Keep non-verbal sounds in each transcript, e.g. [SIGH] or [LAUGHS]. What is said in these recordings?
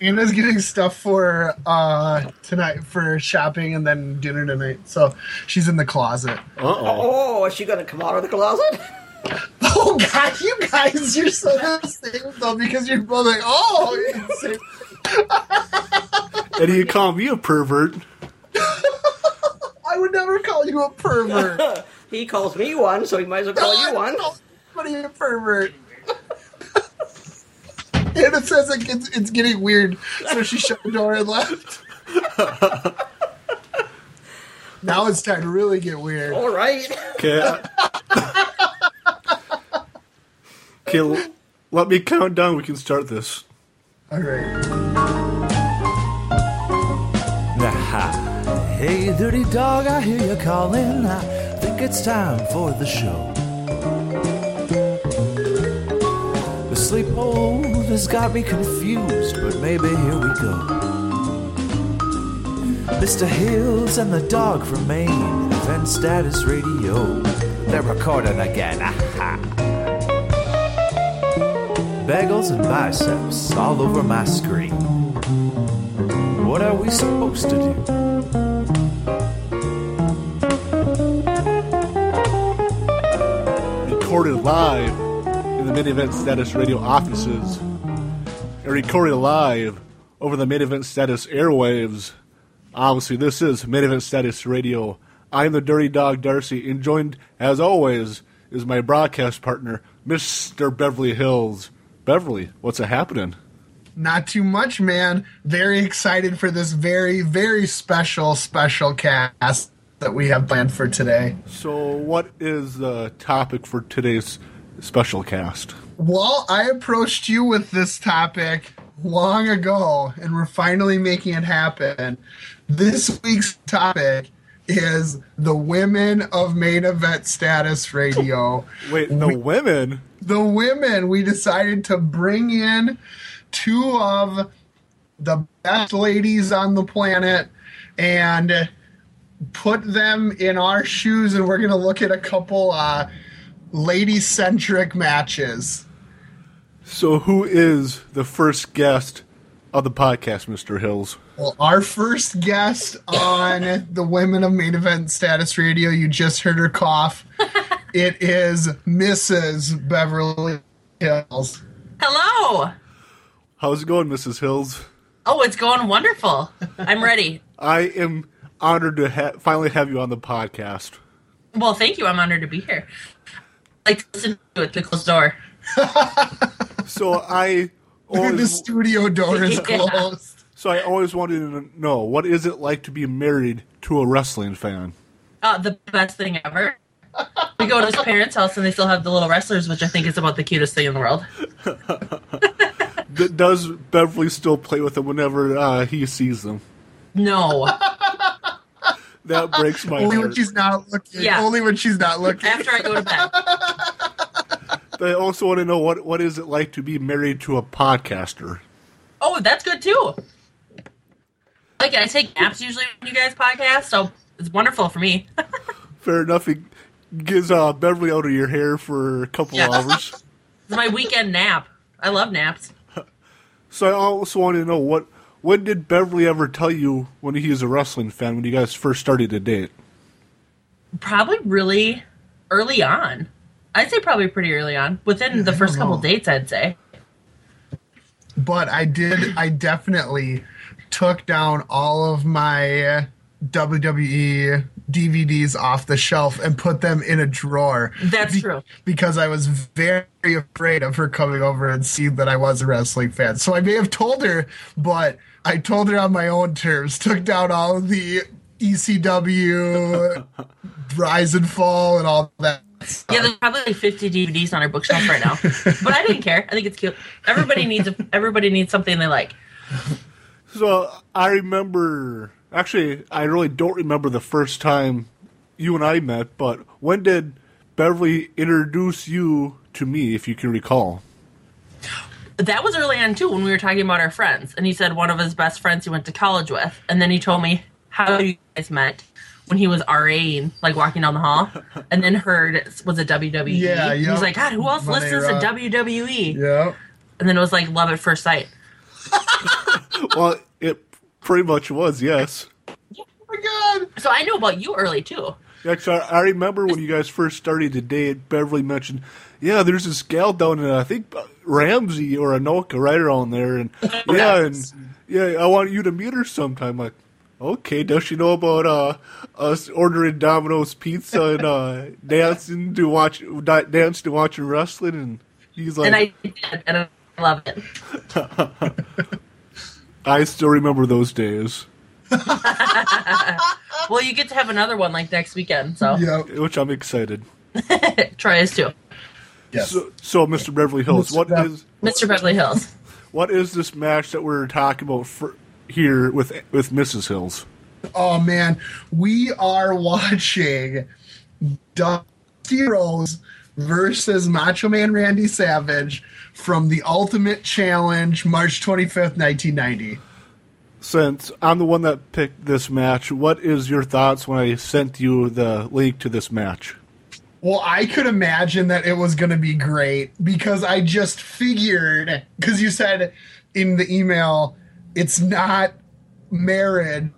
Anna's getting stuff for uh tonight for shopping and then dinner tonight. So she's in the closet. Uh oh. Oh, is she gonna come out of the closet? [LAUGHS] Oh God, you guys, you're so the same though because you're both like, oh, you're the you call me a pervert. [LAUGHS] I would never call you a pervert. [LAUGHS] He calls me one, so he might as well call you one. What are you a pervert? Anna says it gets, it's getting weird, so she shut the door and left. now it's time to really get weird. All right. Okay. Uh, okay, l- let me count down. We can start this. All right. Aha. Hey, dirty dog, I hear you calling. I think it's time for the show. The sleep hold has got me confused, but maybe here we go. Mr. Hills and the dog from Main, Event Status Radio. They're recording again. Aha. Bagels and biceps all over my screen. What are we supposed to do? Recorded live in the Main Event Status Radio offices. And recorded live over the Main Event Status airwaves. Obviously, this is Main Event Status Radio. I'm the Dirty Dog Darcy, and joined, as always, is my broadcast partner, Mr. Beverly Hills. Beverly, what's a happening? Not too much, man. Very excited for this very, very special, special cast that we have planned for today. So, what is the topic for today's special cast? Well, I approached you with this topic long ago, and we're finally making it happen. This week's topic is the women of main event status radio. [LAUGHS] Wait, the women? the women, we decided to bring in two of the best ladies on the planet and put them in our shoes, and we're going to look at a couple uh, lady centric matches. So, who is the first guest of the podcast, Mr. Hills? Well, our first guest on the Women of Main Event Status Radio, you just heard her cough. [LAUGHS] it is Mrs. Beverly Hills. Hello. How's it going, Mrs. Hills? Oh, it's going wonderful. I'm ready. I am honored to ha- finally have you on the podcast. Well, thank you. I'm honored to be here. I like to listen to it through closed door. [LAUGHS] So, I [LAUGHS] the studio door is Yeah. closed. so I always wanted to know what is it like to be married to a wrestling fan? Uh, the best thing ever. We go to his parents' house and they still have the little wrestlers, which I think is about the cutest thing in the world. [LAUGHS] Does Beverly still play with them whenever uh, he sees them? No. That breaks my Only when heart. she's not looking. Yeah. Only when she's not looking. After I go to bed. [LAUGHS] I also want to know what what is it like to be married to a podcaster? Oh, that's good too. Like I take naps usually when you guys podcast, so it's wonderful for me. [LAUGHS] Fair enough. It gets uh, Beverly out of your hair for a couple Yeah. hours. [LAUGHS] It's my weekend nap. I love naps. [LAUGHS] So I also want to know what when did Beverly ever tell you when he was a wrestling fan when you guys first started to date? Probably really early on. I'd say probably pretty early on. Within the first couple dates, I'd say. but I did. I definitely took down all of my WWE DVDs off the shelf and put them in a drawer. That's Be- true. Because I was very afraid of her coming over and seeing that I was a wrestling fan. So I may have told her, but I told her on my own terms. Took down all of the ECW, [LAUGHS] Rise and Fall, and all that. Yeah, there's probably like 50 DVDs on our bookshelf right now, [LAUGHS] but I didn't care. I think it's cute. Everybody needs a, everybody needs something they like. So I remember actually I really don't remember the first time you and I met, but when did Beverly introduce you to me, if you can recall? That was early on too when we were talking about our friends, and he said one of his best friends he went to college with, and then he told me how you guys met when he was RAing, like walking down the hall, [LAUGHS] and then heard it was a WWE. Yeah, He was like, God, who else Monday listens to WWE? Yeah. And then it was like love at first sight. [LAUGHS] well, it pretty much was, yes. Oh my god! So I knew about you early too. Actually, I I remember when you guys first started the date, Beverly mentioned, yeah, there's this gal down in, I think, Ramsey or Anoka, right around there. And [LAUGHS] yeah, and yeah, I want you to meet her sometime. like, okay, does she know about uh, us ordering Domino's pizza and uh, dancing to watch, da- dance to watching wrestling? And he's like, And I did, and I love it. [LAUGHS] I still remember those days, [LAUGHS] Well, you get to have another one like next weekend, so Yep. which I'm excited. [LAUGHS] try us too. Yes. So, so Mr. Beverly Hills, Mr. what Bev- is Mr. Beverly Hills. what is this match that we're talking about for, here with with Mrs. Hills? Oh man, we are watching Dusty Rhodes versus Macho Man Randy Savage from the Ultimate Challenge, March twenty fifth, nineteen ninety. Since I'm the one that picked this match, what is your thoughts when I sent you the link to this match? Well, I could imagine that it was going to be great because I just figured because you said in the email it's not marriage,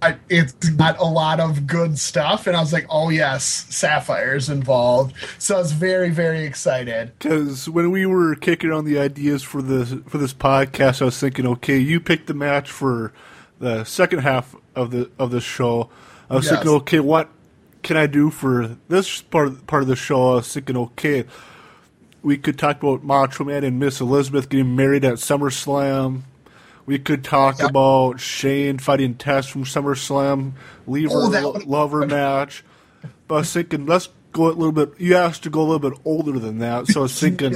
but it's got a lot of good stuff, and I was like, oh yes, Sapphire's involved, so I was very very excited. Because when we were kicking on the ideas for this for this podcast, I was thinking, okay, you picked the match for the second half of the of the show. I was Yes. thinking, okay, what can I do for this part part of the show? I was thinking, okay, we could talk about Macho Man and Miss Elizabeth getting married at SummerSlam. We could talk about Shane fighting Tess from SummerSlam, leave Oh, lo- lover match. But I was thinking, let's go a little bit. You asked to go a little bit older than that, so I was thinking,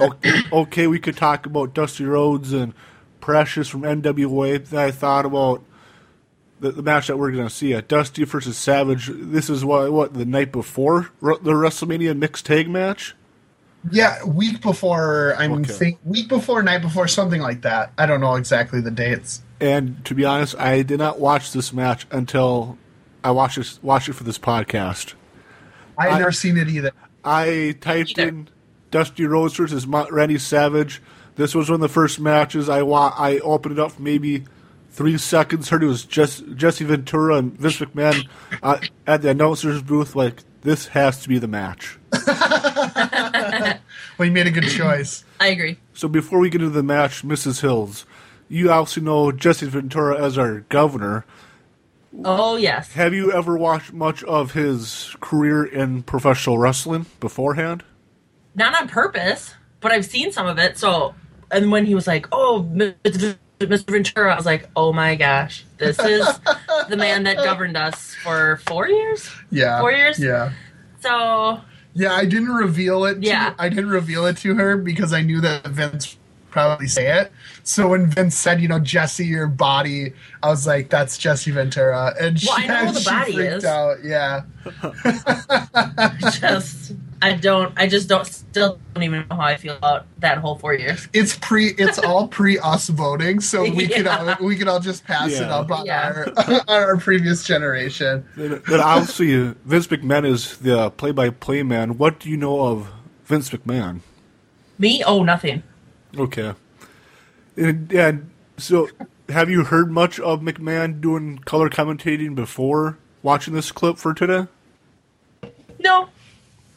okay, okay, we could talk about Dusty Rhodes and Precious from NWA. Then I thought about the, the match that we're going to see at Dusty versus Savage. This is what what the night before the WrestleMania mixed tag match. Yeah, week before. I'm Okay. think week before, night before, something like that. I don't know exactly the dates. And to be honest, I did not watch this match until I watched this, watched it for this podcast. I've I- never seen it either. I typed Either. in Dusty Rhodes versus Ma- Randy Savage. This was one of the first matches I wa- I opened it up for maybe three seconds. Heard it was just Jesse Ventura and Vince McMahon uh, at the announcer's booth. Like this has to be the match. [LAUGHS] Well, you made a good choice. I agree. So before we get into the match, Mrs. Hills, you obviously know Jesse Ventura as our governor. Oh yes. Have you ever watched much of his career in professional wrestling beforehand? Not on purpose, but I've seen some of it. So, and when he was like, "Oh, Mr. Ventura," I was like, "Oh my gosh, this is [LAUGHS] the man that governed us for four years." Yeah, Four years? Yeah, So yeah. I didn't reveal it. To, Yeah. I didn't reveal it to her because I knew that Vince probably say it. So when Vince said, you know, Jesse, your body, I was like, that's Jesse Ventura, and Well, I she, know who the she body freaked is. out. Yeah, [LAUGHS] just, I don't, I just don't, still don't even know how I feel about that whole four years. it's pre. It's all pre us voting, so [LAUGHS] we could Yeah. all we could all just pass it up on Yeah. our on [LAUGHS] our previous generation. Then then obviously uh, Vince McMahon is the play-by-play man. What do you know of Vince McMahon? Me? Oh, nothing. Okay, and, and so have you heard much of McMahon doing color commentating before watching this clip for today? No.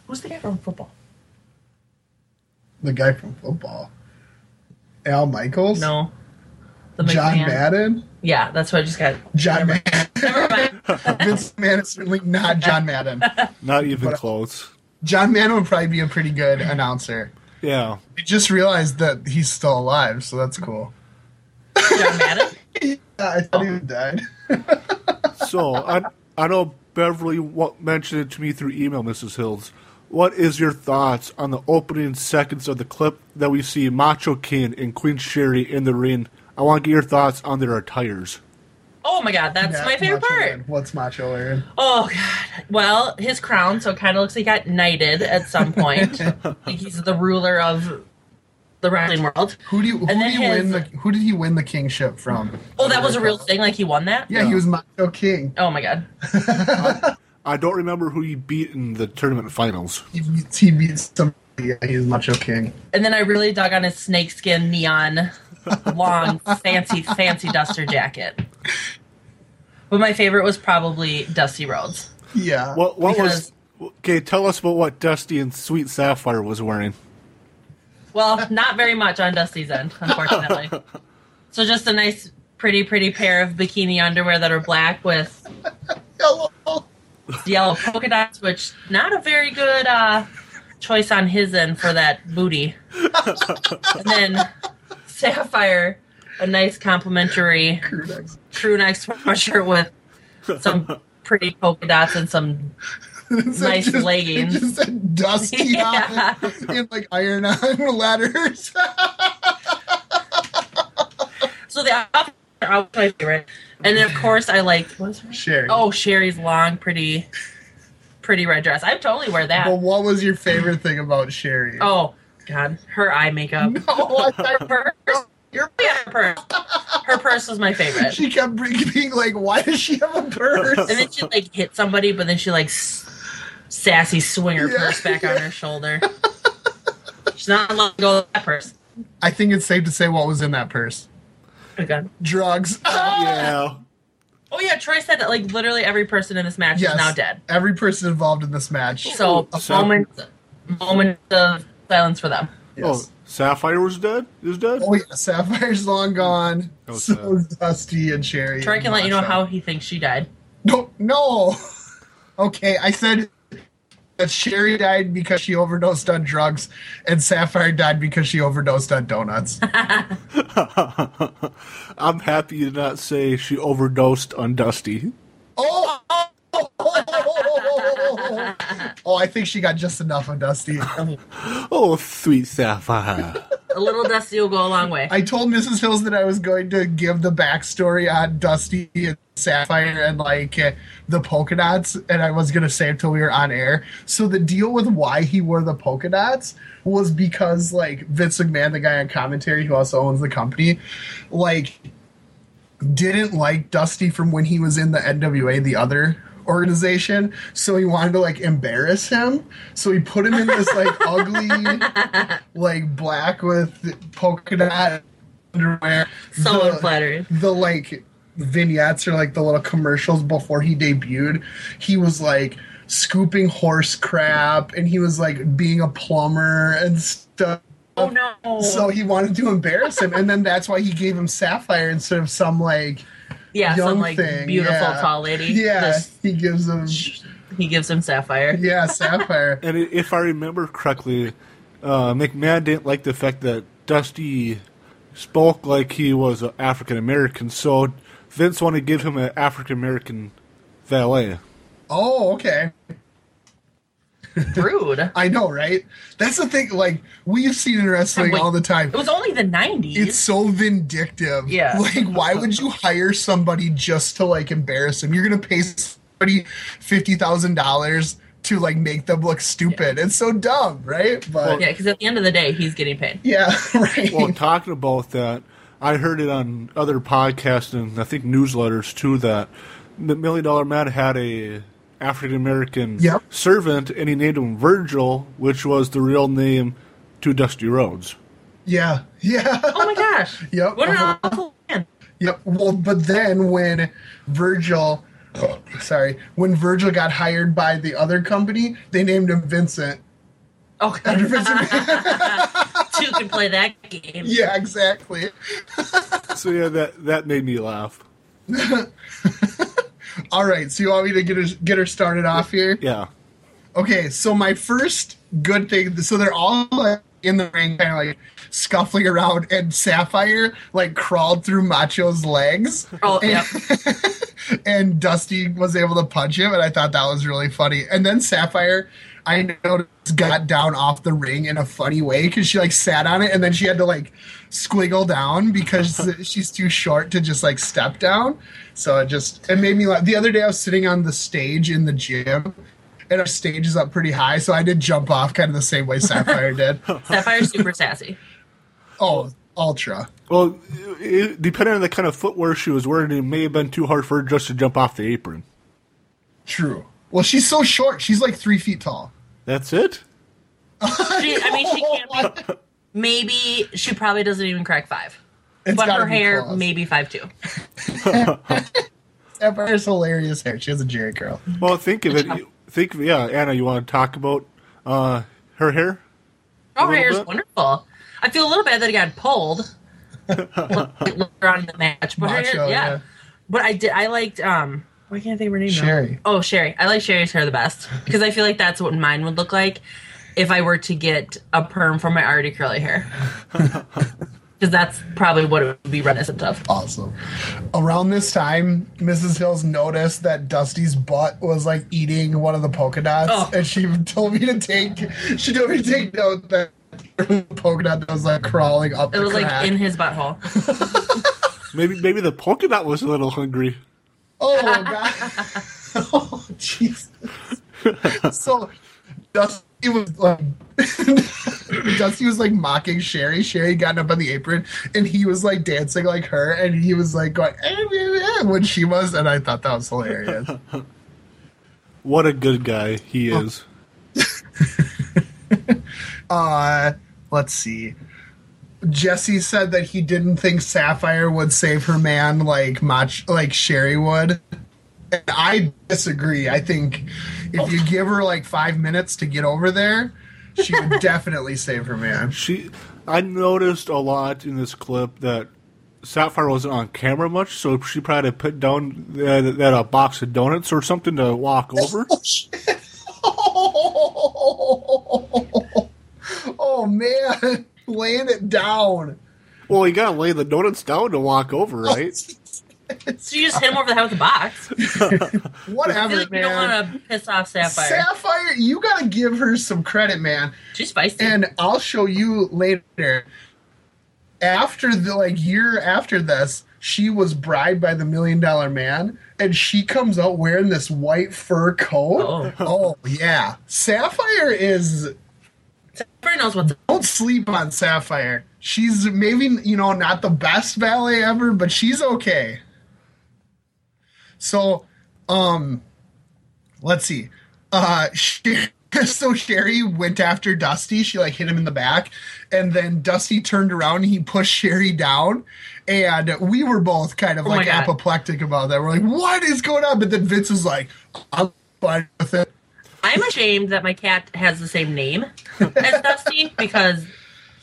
Who's the guy from football? The guy from football, Al Michaels, No. The John McMahon. Madden, Yeah, that's what I just got. John Madden. Never mind. [LAUGHS] Vince McMahon is certainly not John Madden. [LAUGHS] Not even But- uh, close. John Madden would probably be a pretty good announcer. Yeah, I just realized that he's still alive, so that's cool. John Madden. [LAUGHS] Yeah, I thought he oh. died. so I I know Beverly mentioned it to me through email, Mrs. Hills. What is your thoughts on the opening seconds of the clip that we see Macho King and Queen Sherri in the ring? I want to get your thoughts on their attires. Oh my god, that's Yeah, my favorite Macho part. Man. What's Macho wearing? Oh god. Well, his crown, so it kind of looks like he got knighted at some point. [LAUGHS] like he's the ruler of the wrestling world. Who do you who And do then you win the who did he win the kingship from? Oh, that was a real thing. Like he won that. Yeah, he was Macho King. Oh my god. [LAUGHS] I don't remember who he beat in the tournament finals. He beats, he beats some Yeah, he's Macho King. And then I really dug on his snakeskin neon, [LAUGHS] long, fancy, fancy duster jacket. But my favorite was probably Dusty Rhodes. Yeah. What what Because- was okay? Tell us about what Dusty and Sweet Sapphire was wearing. Well, not very much on Dusty's end, unfortunately. [LAUGHS] so just a nice, pretty, pretty pair of bikini underwear that are black with [LAUGHS] Hello. Yellow polka dots, which not a very good uh, choice on his end for that booty. and then Sapphire, a nice complimentary Crew crew neck sweatshirt with some pretty polka dots and some [LAUGHS] Nice just- leggings. Just said dusty [LAUGHS] Yeah. on in like iron on [LAUGHS] ladders. so the outfit was my favorite. And then of course I liked what was her Sherri. Oh, Sherri's long, pretty, pretty red dress. I'd totally wear that. But what was your favorite thing about Sherri? Oh God, her eye makeup. [LAUGHS] Oh, I [LAUGHS] Her purse. your oh, Yeah, her purse. Her purse was my favorite. she kept being like, "Why does she have a purse?" And then she like hit somebody, but then she like s- sassy swing her Yeah. purse back on her [LAUGHS] shoulder. She's not allowed to go with that purse. I think it's safe to say what was in that purse: Oh, God. drugs. [LAUGHS] Yeah. Oh yeah, Troy said that like literally every person in this match yes, is now dead. Every person involved in this match. So a So- moment, moment of silence for them. yes. Oh, Sapphire was dead. Is dead. Oh yeah, Sapphire's long gone. Oh, so sad. is Dusty and Sherri. Troy and can let you know Masha. how he thinks she died. No, no. Okay, I said that Sherri died because she overdosed on drugs, and Sapphire died because she overdosed on donuts. [LAUGHS] I'm happy you did not say she overdosed on Dusty. oh! Oh, oh, oh, oh Oh, I think she got just enough of Dusty. [LAUGHS] Oh, sweet Sapphire. A little dusty will go a long way. I told Mrs. Hills that I was going to give the backstory on Dusty and Sapphire and like the polka dots, and I was going to say it till we were on air. So the deal with why he wore the polka dots was because like Vince McMahon, the guy on commentary who also owns the company, like didn't like Dusty from when he was in the NWA, the other organization. So he wanted to like embarrass him. So he put him in this like [LAUGHS] ugly, like black with polka dot underwear. So The- unflattering. The like vignettes or like the little commercials before he debuted. He was like scooping horse crap and he was like being a plumber and stuff. Oh no! So he wanted to embarrass him, and then that's why he gave him Sapphire instead of some like yeah, young some like thing. beautiful yeah. tall lady. [LAUGHS] Yeah, Just- he gives him he gives him sapphire. yeah Sapphire. [LAUGHS] And if I remember correctly, uh, McMahon didn't like the fact that Dusty spoke like he was African American, so Vince wanted to give him an African American valet. oh, okay. Rude. [LAUGHS] I know, right? That's the thing. Like we've seen in wrestling Wait, all the time. It was only the '90s. It's so vindictive. Yeah. Like, why would you hire somebody just to like embarrass him? You're gonna pay somebody fifty thousand dollars to like make them look stupid. It's so dumb, right? But yeah, because at the end of the day, he's getting paid. yeah, [LAUGHS] right. Well, talking about that, I heard it on other podcasts and I think newsletters too that the Million Dollar Man had a African American Yep. servant, and he named him Virgil, which was the real name to Dusty Rhodes. yeah, [LAUGHS] yeah. Oh my gosh! Yep. What an Uh-huh. awful man. Yep. Well, but then when Virgil, sorry, when Virgil got hired by the other company, they named him Vincent. Oh, After Vince McMahon. [LAUGHS] two can play that game. yeah, exactly. So yeah, that that made me laugh. [LAUGHS] All right. So you want me to get her get her started off here? Yeah. Okay. So my first good thing. So they're all like, in the ring, kind of like scuffling around, and Sapphire like crawled through Macho's legs. Oh, and, yep. [LAUGHS] and Dusty was able to punch him, and I thought that was really funny. And then Sapphire, I noticed, got down off the ring in a funny way because she like sat on it, and then she had to like squiggle down because [LAUGHS] she's too short to just like step down. So it just it made me laugh. The other day I was sitting on the stage in the gym. And our stage is up pretty high, so I did jump off kind of the same way Sapphire [LAUGHS] did. Sapphire's super sassy. [LAUGHS] Oh, ultra. Well, it, depending on the kind of footwear she was wearing, it may have been too hard for her just to jump off the apron. True. Well, she's so short. She's like three feet tall. That's it. [LAUGHS] She, I mean, she [LAUGHS] can't be. Maybe she probably doesn't even crack five. It's but her hair, close. maybe five two. Sapphire's [LAUGHS] hilarious hair. She has a Jheri curl. Well, think of it. Think of yeah, Anna. You want to talk about uh, her hair? Oh, her little hair's bit? wonderful. I feel a little bad that it got pulled later on in the match, but her hair, yeah. yeah. But I did. I liked. um Why can't I think of her name? Sherri. Oh, Sherri. I like Sherri's hair the best [LAUGHS] because I feel like that's what mine would look like if I were to get a perm for my already curly hair. [LAUGHS] Because that's probably what it would be reminiscent of. Awesome. Around this time, Mrs. Hills noticed that Dusty's butt was like eating one of the polka dots, Oh. and she [LAUGHS] told me to take. She told me to take note that the polka dot was like crawling up. It the was like in his butthole. Maybe maybe the polka dot was a little hungry. Oh [LAUGHS] god. [LAUGHS] oh Jesus. so Dusty was like [LAUGHS] Dusty was like mocking Sherri. Sherri got up on the apron and he was like dancing like her and he was like going "Eh, eh, eh," when she was and I thought that was hilarious. What a good guy he is. uh let's see. Jesse said that he didn't think Sapphire would save her man like much like Sherri would. And I disagree. I think if you give her like five minutes to get over there, she would [LAUGHS] definitely save her man. She, I noticed a lot in this clip that Sapphire wasn't on camera much, so she probably had to put down that, that a box of donuts or something to walk oh, over. [LAUGHS] [LAUGHS] oh man, laying it down. Well, you gotta lay the donuts down to walk over, oh, right? [LAUGHS] So you just hit him over the head with a box. [LAUGHS] I feel Whatever, like you don't want to piss off Sapphire. Sapphire, you gotta give her some credit, man. She's feisty. and I'll show you later. After the like year after this, she was bribed by the million dollar man, and she comes out wearing this white fur coat. Oh. oh yeah, Sapphire is. Knows what's Don't sleep on Sapphire. She's maybe you know not the best valet ever, but she's okay. So, um, let's see. Uh, she, [LAUGHS] so Sherri went after Dusty. She like hit him in the back, and then Dusty turned around and he pushed Sherri down. And we were both kind of Oh like apoplectic about that. We're like, "What is going on?" But then Vince was like, "I'm fine with it." I'm ashamed that my cat has the same name as Dusty because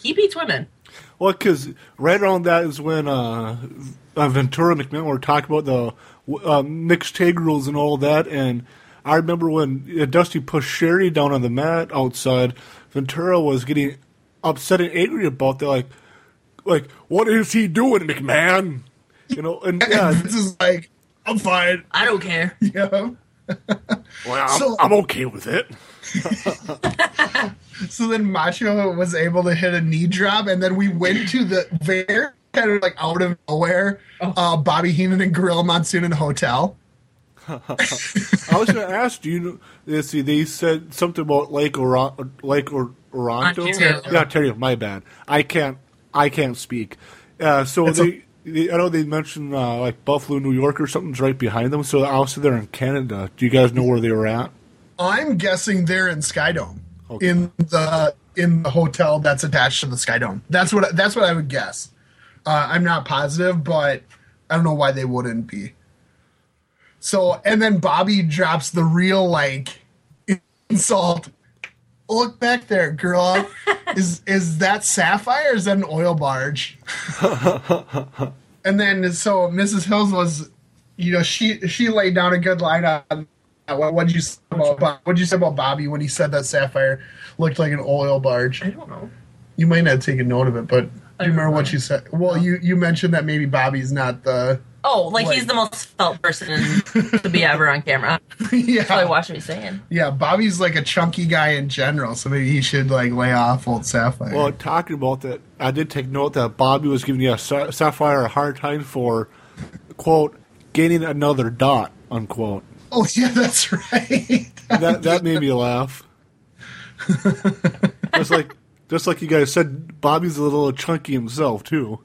he beats women. Well, because right around that is when uh, uh, Ventura and McMahon were talking about the uh, mixed tag rules and all that, and I remember when uh, Dusty pushed Sherri down on the mat outside, Ventura was getting upset and angry about that, like, like what is he doing, McMahon? You know, and [LAUGHS] And yeah, Vince is like, "I'm fine." I don't care. [LAUGHS] Yeah. Well, I'm, So- I'm okay with it. [LAUGHS] So then Macho was able to hit a knee drop, and then we went to the very kind of like out of nowhere, uh, Bobby Heenan and Gorilla Monsoon in a hotel. [LAUGHS] I was going to ask, do you know? Let's see, they said something about Lake Oron- Lake or- Oronto. Ontario. Yeah, Ontario. My bad. I can't. I can't speak. Uh, so It's they, they- I know they mentioned uh, like Buffalo, New York, or something's right behind them. So obviously they're in Canada. Do you guys know where they were at? I'm guessing they're in Skydome Okay. in the in the hotel that's attached to the Skydome. That's what that's what I would guess. Uh, I'm not positive, but I don't know why they wouldn't be. So and then Bobby drops the real like insult. Look back there, girl. [LAUGHS] is is that sapphire? Or is that an oil barge? and then so Mrs. Hills was, you know, she she laid down a good line on what would you say about Bob- what'd you say about Bobby when he said that sapphire looked like an oil barge? I don't know. You might not take a note of it, but do I you remember remember. what you said? Well, you you mentioned that maybe Bobby's not the Oh, like, Like- he's the most felt person to be ever on camera. Probably [LAUGHS] yeah watch what he's saying. yeah Bobby's like a chunky guy in general, so maybe he should like lay off old sapphire. Well, talking about that, I did take note that Bobby was giving yeah, Sa- Sapphire a hard time for quote gaining another dot unquote. oh yeah, that's right. That that made me laugh. [LAUGHS] just like just like you guys said, Bobby's a little chunky himself too.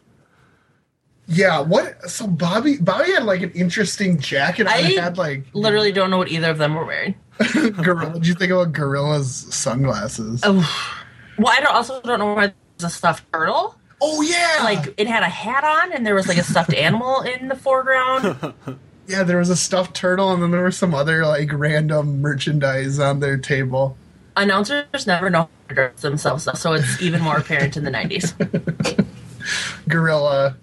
Yeah, what? So Bobby Bobby had like an interesting jacket. I had like Literally don't know what either of them were wearing. [LAUGHS] gorilla. Did you think about Gorilla's sunglasses? Oh, Well, I don't, also don't know why there's a stuffed turtle. Oh yeah, Like it had a hat on, and there was like a stuffed [LAUGHS] animal in the foreground. [LAUGHS] yeah, there was a stuffed turtle, and then there was some other like random merchandise on their table. Announcers never know how to dress themselves, so it's even more apparent in the '90s. Gorilla,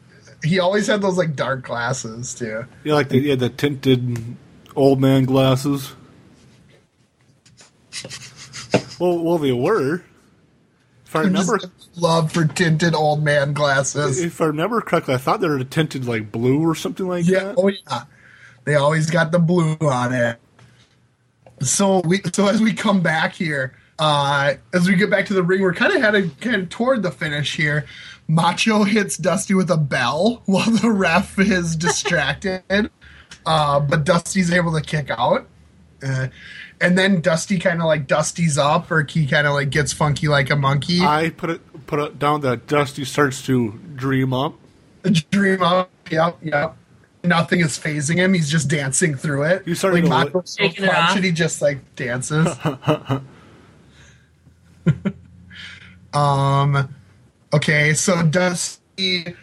he always had those like dark glasses too. Yeah, like the yeah the tinted old man glasses. Well, well, they were. If I remember, love for tinted old man glasses. if I remember correctly, I thought they were tinted like blue or something like Yeah, that. oh yeah. They always got the blue on it. So we so as we come back here, uh as we get back to the ring, we're kind of headed kind of toward the finish here. Macho hits Dusty with a bell [LAUGHS] while the ref is [LAUGHS] distracted. uh but Dusty's able to kick out. Uh, and then Dusty kind of like Dusty's up, or he kind of like gets funky like a monkey. I put it put it down that Dusty starts to dream up. Dream up, yep, yep. Nothing is fazing him. He's just dancing through it. He's starting like to Macho's so Shaking it off. and he just like dances. [LAUGHS] um. Okay, so Dusty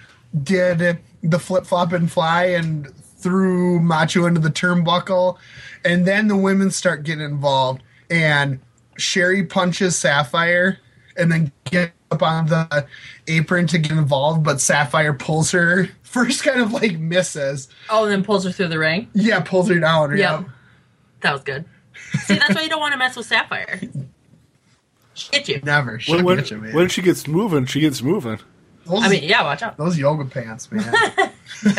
did the flip flop and fly and threw Macho into the turnbuckle, and then the women start getting involved, and Sherri punches Sapphire, and then get up on the apron to get involved, but Sapphire pulls her. [LAUGHS] First, kind of like misses. Oh, and then pulls her through the ring. Yeah, pulls her down. Yep. Yeah. That was good. See, that's why you don't want to mess with Sapphire. She hit you. Never. She'll When, when, get you, man. when she gets moving, she gets moving. those, I mean, yeah, watch out. those yoga pants, man. [LAUGHS] [LAUGHS]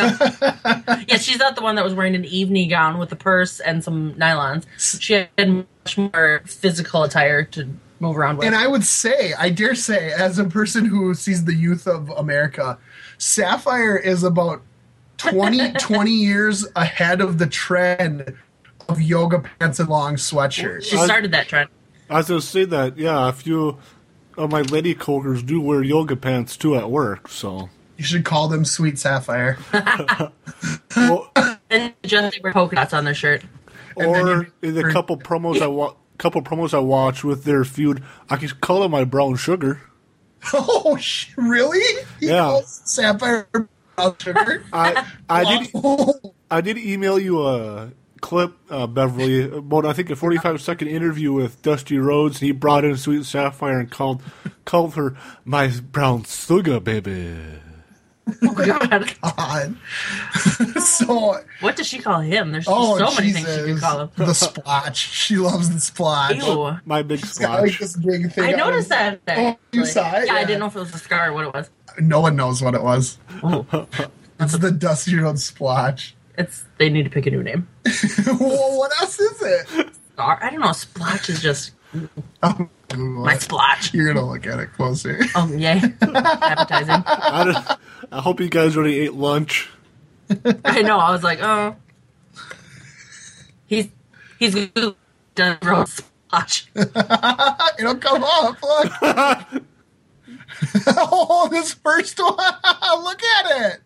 Yeah, she's not the one that was wearing an evening gown with a purse and some nylons. She had much more physical attire to move around with. and I would say, I dare say, as a person who sees the youth of America, Sapphire is about 20, [LAUGHS] 20 years ahead of the trend of yoga pants and long sweatshirts. she started that trend. I was gonna say that, yeah, a few of my lady coworkers do wear yoga pants too at work, so You should call them Sweet Sapphire. [LAUGHS] well, And just wear polka dots on their shirt. Or in the couple promos I wa- couple promos I watched with their feud, I could call them my brown sugar. [LAUGHS] oh, sh- really? He Yeah. calls Sapphire brown sugar? I I did I did email you a clip, uh, Beverly, about I think a forty five second interview with Dusty Rhodes, and he brought in Sweet Sapphire and called called her my brown sugar baby. Oh my [LAUGHS] God. God. [LAUGHS] so, What does she call him? There's oh, so many Jesus. things she could call him. The splotch. She loves the splotch. Ew. My big It's got like splotch. this big thing. I noticed his- that. Oh, you actually. saw it? Yeah, I didn't know if it was a scar or what it was. No one knows what it was. Oh, It's the Dusty Rhodes splotch. It's they need to pick a new name. [LAUGHS] well, what else is it? Scar? I don't know. Splotch is just [LAUGHS] oh, I'm my splotch. You're gonna look at it closer. [LAUGHS] Oh yay, appetizing. I, don't- I hope you guys already ate lunch. I know. I was like, oh, he's he's done road splotch. It'll come off. Look. oh, this first one. look at it.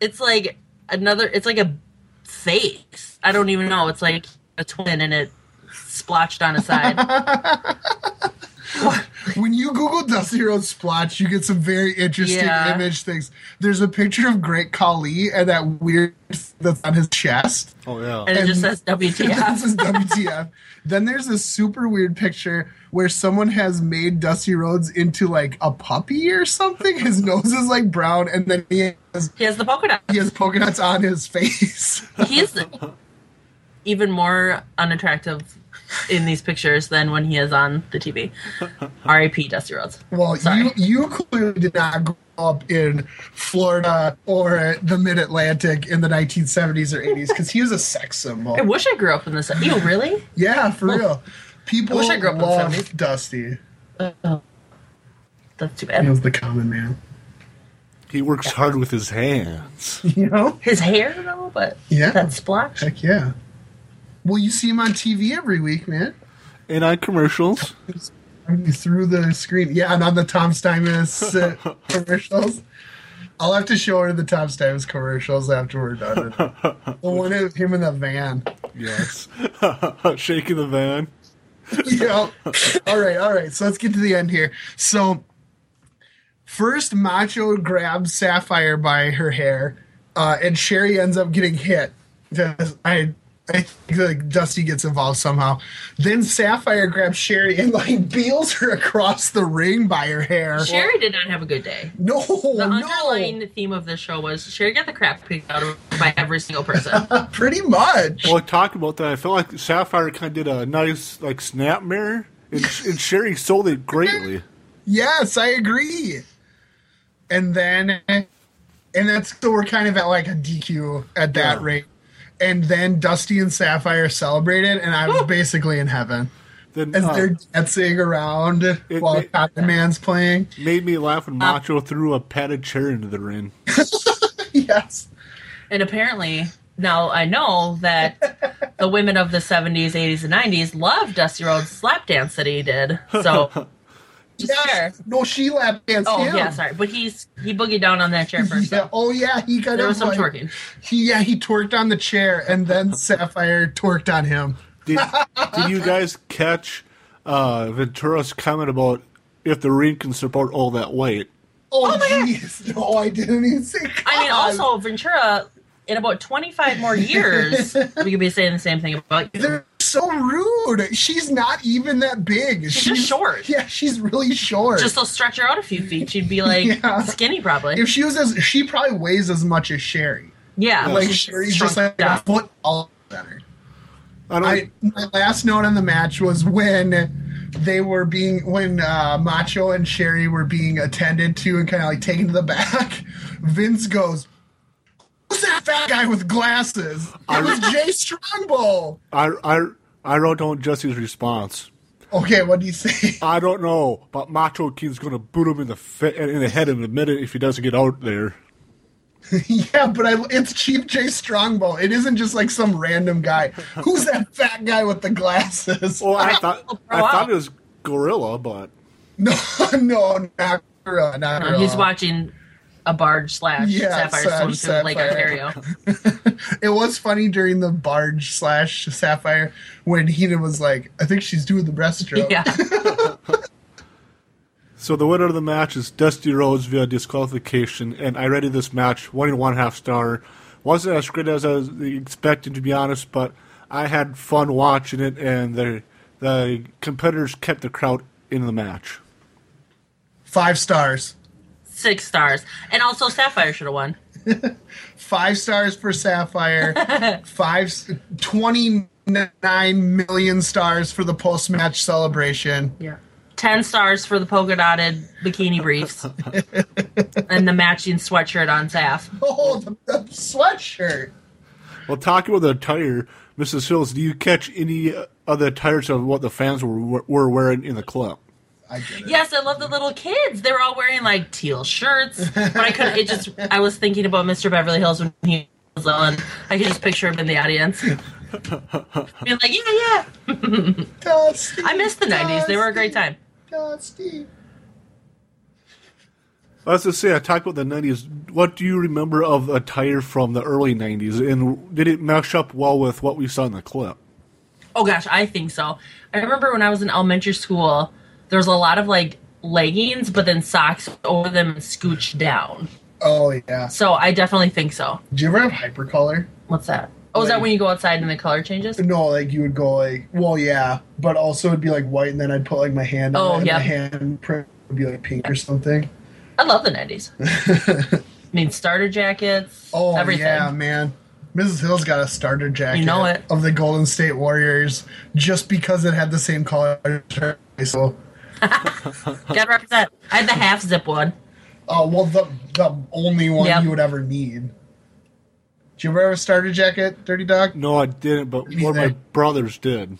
It's like another. It's like a face. I don't even know. It's like a twin, and it splotched on his side. [LAUGHS] When you Google Dusty Rhodes splotch, you get some very interesting Yeah. image things. There's a picture of Great Khali and that weird that's on his chest. Oh yeah. and it just says WTF. this is WTF. then there's this super weird picture where someone has made Dusty Rhodes into like a puppy or something. His nose is like brown, and then he has He has the polka dots. he has polka dots on his [LAUGHS] face. He's even more unattractive in these pictures than when he is on the TV. [LAUGHS] R.I.P. Dusty Rhodes. well, Sorry. you you clearly did not grow up in Florida or the Mid Atlantic in the 1970s or 80s because he was a sex symbol. I wish I grew up in the this. You really? Yeah, for real. People I wish I grew up in the love 70s. Dusty. Oh, that's too bad. He was the common man. He works hard with his hands. [LAUGHS] You know? His hair though, but Yeah. that splotch. Heck yeah. Well, you see him on TV every week, man. And on commercials. through the screen. Yeah, and on the Tom Stamos uh, [LAUGHS] commercials. I'll have to show her the Tom Stamos commercials after we're done. The one of him in the van. Yes. [LAUGHS] Shaking the van. [LAUGHS] yeah. All right, all right. So let's get to the end here. So first, Macho grabs Sapphire by her hair, uh, and Sherri ends up getting hit. I I think like Dusty gets involved somehow. Then Sapphire grabs Sherri and like beals her across the ring by her hair. Sherri did not have a good day. No, The no. underlying theme of the show was Sherri got the crap kicked out of her by every single person. [LAUGHS] Pretty much. Well, talk about that. I felt like Sapphire kind of did a nice like snapmare, and, [LAUGHS] and Sherri sold it greatly. Yes, I agree. And then, and that's so we're kind of at like a DQ at that Yeah. rate. And then Dusty and Sapphire celebrated, and I was basically in heaven Then as uh, they're dancing around It while ma- Cotton Man's playing. made me laugh when Macho threw a padded chair into the ring. [LAUGHS] Yes. and apparently, now I know that [LAUGHS] the women of the 70s, 80s, and 90s loved Dusty Rhodes' slap dance that he did. So, [LAUGHS] just Yes. fair. No, she lap danced Oh, him. yeah, sorry. But he's he boogied down on that chair [LAUGHS] first. Yeah. Oh yeah, he got. There was some like, twerking. He yeah he twerked on the chair, and then [LAUGHS] Sapphire twerked on him. Did, [LAUGHS] did you guys catch uh, Ventura's comment about if the ring can support all that weight? Oh jeez, no, I didn't even say. I mean, also, Ventura, in about 25 more years, we could be saying the same thing about you. They're so rude. She's not even that big. She's, just short. [LAUGHS] Yeah, she's really short. Just to stretch her out a few feet, she'd be like [LAUGHS] Yeah. skinny, probably. if she was as she probably weighs as much as Sherri. yeah, Like she's Sherri's just shrunk like a foot all better. I. I my last note on the match was when they were being when uh, Macho and Sherri were being attended to and kind of like taken to the back. [LAUGHS] Vince goes, "Who's that fat guy with glasses?" It was Jay Strongbow. I, I, I wrote down Jesse's response. Okay, what do you say? [LAUGHS] I don't know, but Macho King's gonna boot him in the fe- in the head in a minute if he doesn't get out there. [LAUGHS] yeah, but I, it's Chief Jay Strongbow. It isn't just like some random guy. [LAUGHS] Who's that fat guy with the glasses? Well, I thought Pro I thought it was Gorilla, but No, no, not Gorilla, not Gorilla. He's watching a barge slash Yeah, sapphire slash swim through Lake Ontario. [LAUGHS] It was funny during the barge slash Sapphire when Heenan was like, "I think she's doing the breaststroke." Yeah, [LAUGHS] So the winner of the match is Dusty Rhodes via disqualification, and I rated this match one and one half star. Wasn't as great as I was expecting, to be honest, but I had fun watching it, and the the competitors kept the crowd in the match. Five stars. Six stars, and also Sapphire should have won. [LAUGHS] Five stars for Sapphire. [LAUGHS] five, 29 million stars for the post match celebration. Yeah. Ten stars for the polka dotted bikini briefs [LAUGHS] and the matching sweatshirt on Saf. Oh, the, the sweatshirt. Well, talking about the attire, Mrs. Hills, do you catch any of the attires of what the fans were were wearing in the club? I get it. Yes, I love the little kids. They're all wearing like teal shirts, but I couldn't. It just I was thinking about Mr. Beverly Hills when he was on. I could just picture him in the audience, [LAUGHS] being like, "Yeah, yeah." Dusty, I miss the '90s. They were a great time. Dusty. Let's just say, I talked about the '90s. What do you remember of attire from the early '90s, and did it mesh up well with what we saw in the clip? Oh gosh, I think so. I remember when I was in elementary school, there was a lot of like leggings, but then socks over them and scooched down. Oh yeah. So I definitely think so. Do you ever have hypercolor? What's that? Oh, is that when you go outside and the color changes? No, like you would go like, well, yeah, but also it'd be like white, and then I'd put like my hand on Oh, yeah. my hand print would be like pink or something. I love the nineties. [LAUGHS] I mean, starter jackets. Oh everything. yeah, man. Mrs. Hill's got a starter jacket You know it. of the Golden State Warriors just because it had the same color. So, Gotta represent. I had the half zip one. oh well, the the only one Yep. you would ever need. Did you ever have a starter jacket, Dirty Dog? No, I didn't, but Me one of my neither. brothers did.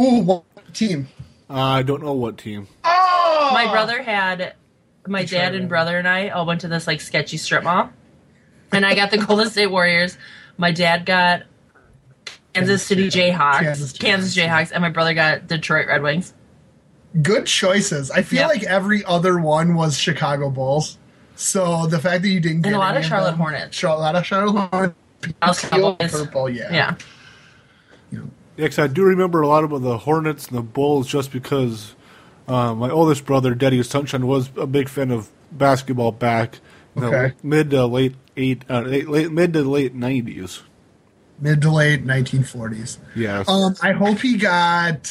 Ooh, what team? I don't know what team. Oh, My brother had my try dad to and brother and I all went to this like sketchy strip mall, and I got the [LAUGHS] Golden State Warriors. My dad got Kansas City Jayhawks, Kansas Kansas, Jayhawks. Jayhawks, and my brother got Detroit Red Wings. Good choices. I feel Yep. like every other one was Chicago Bulls. So the fact that you didn't get And a lot any of Charlotte them- Hornets. Char- a lot of Charlotte Hornets, House purple, yeah. Yeah, Yeah, 'cause I do remember a lot about the Hornets and the Bulls just because uh, my oldest brother, Daddy Sunshine, was a big fan of basketball back in the mid to late eight, uh, late, late mid to late nineties. Mid to late 1940s. Yes. Um, I hope he got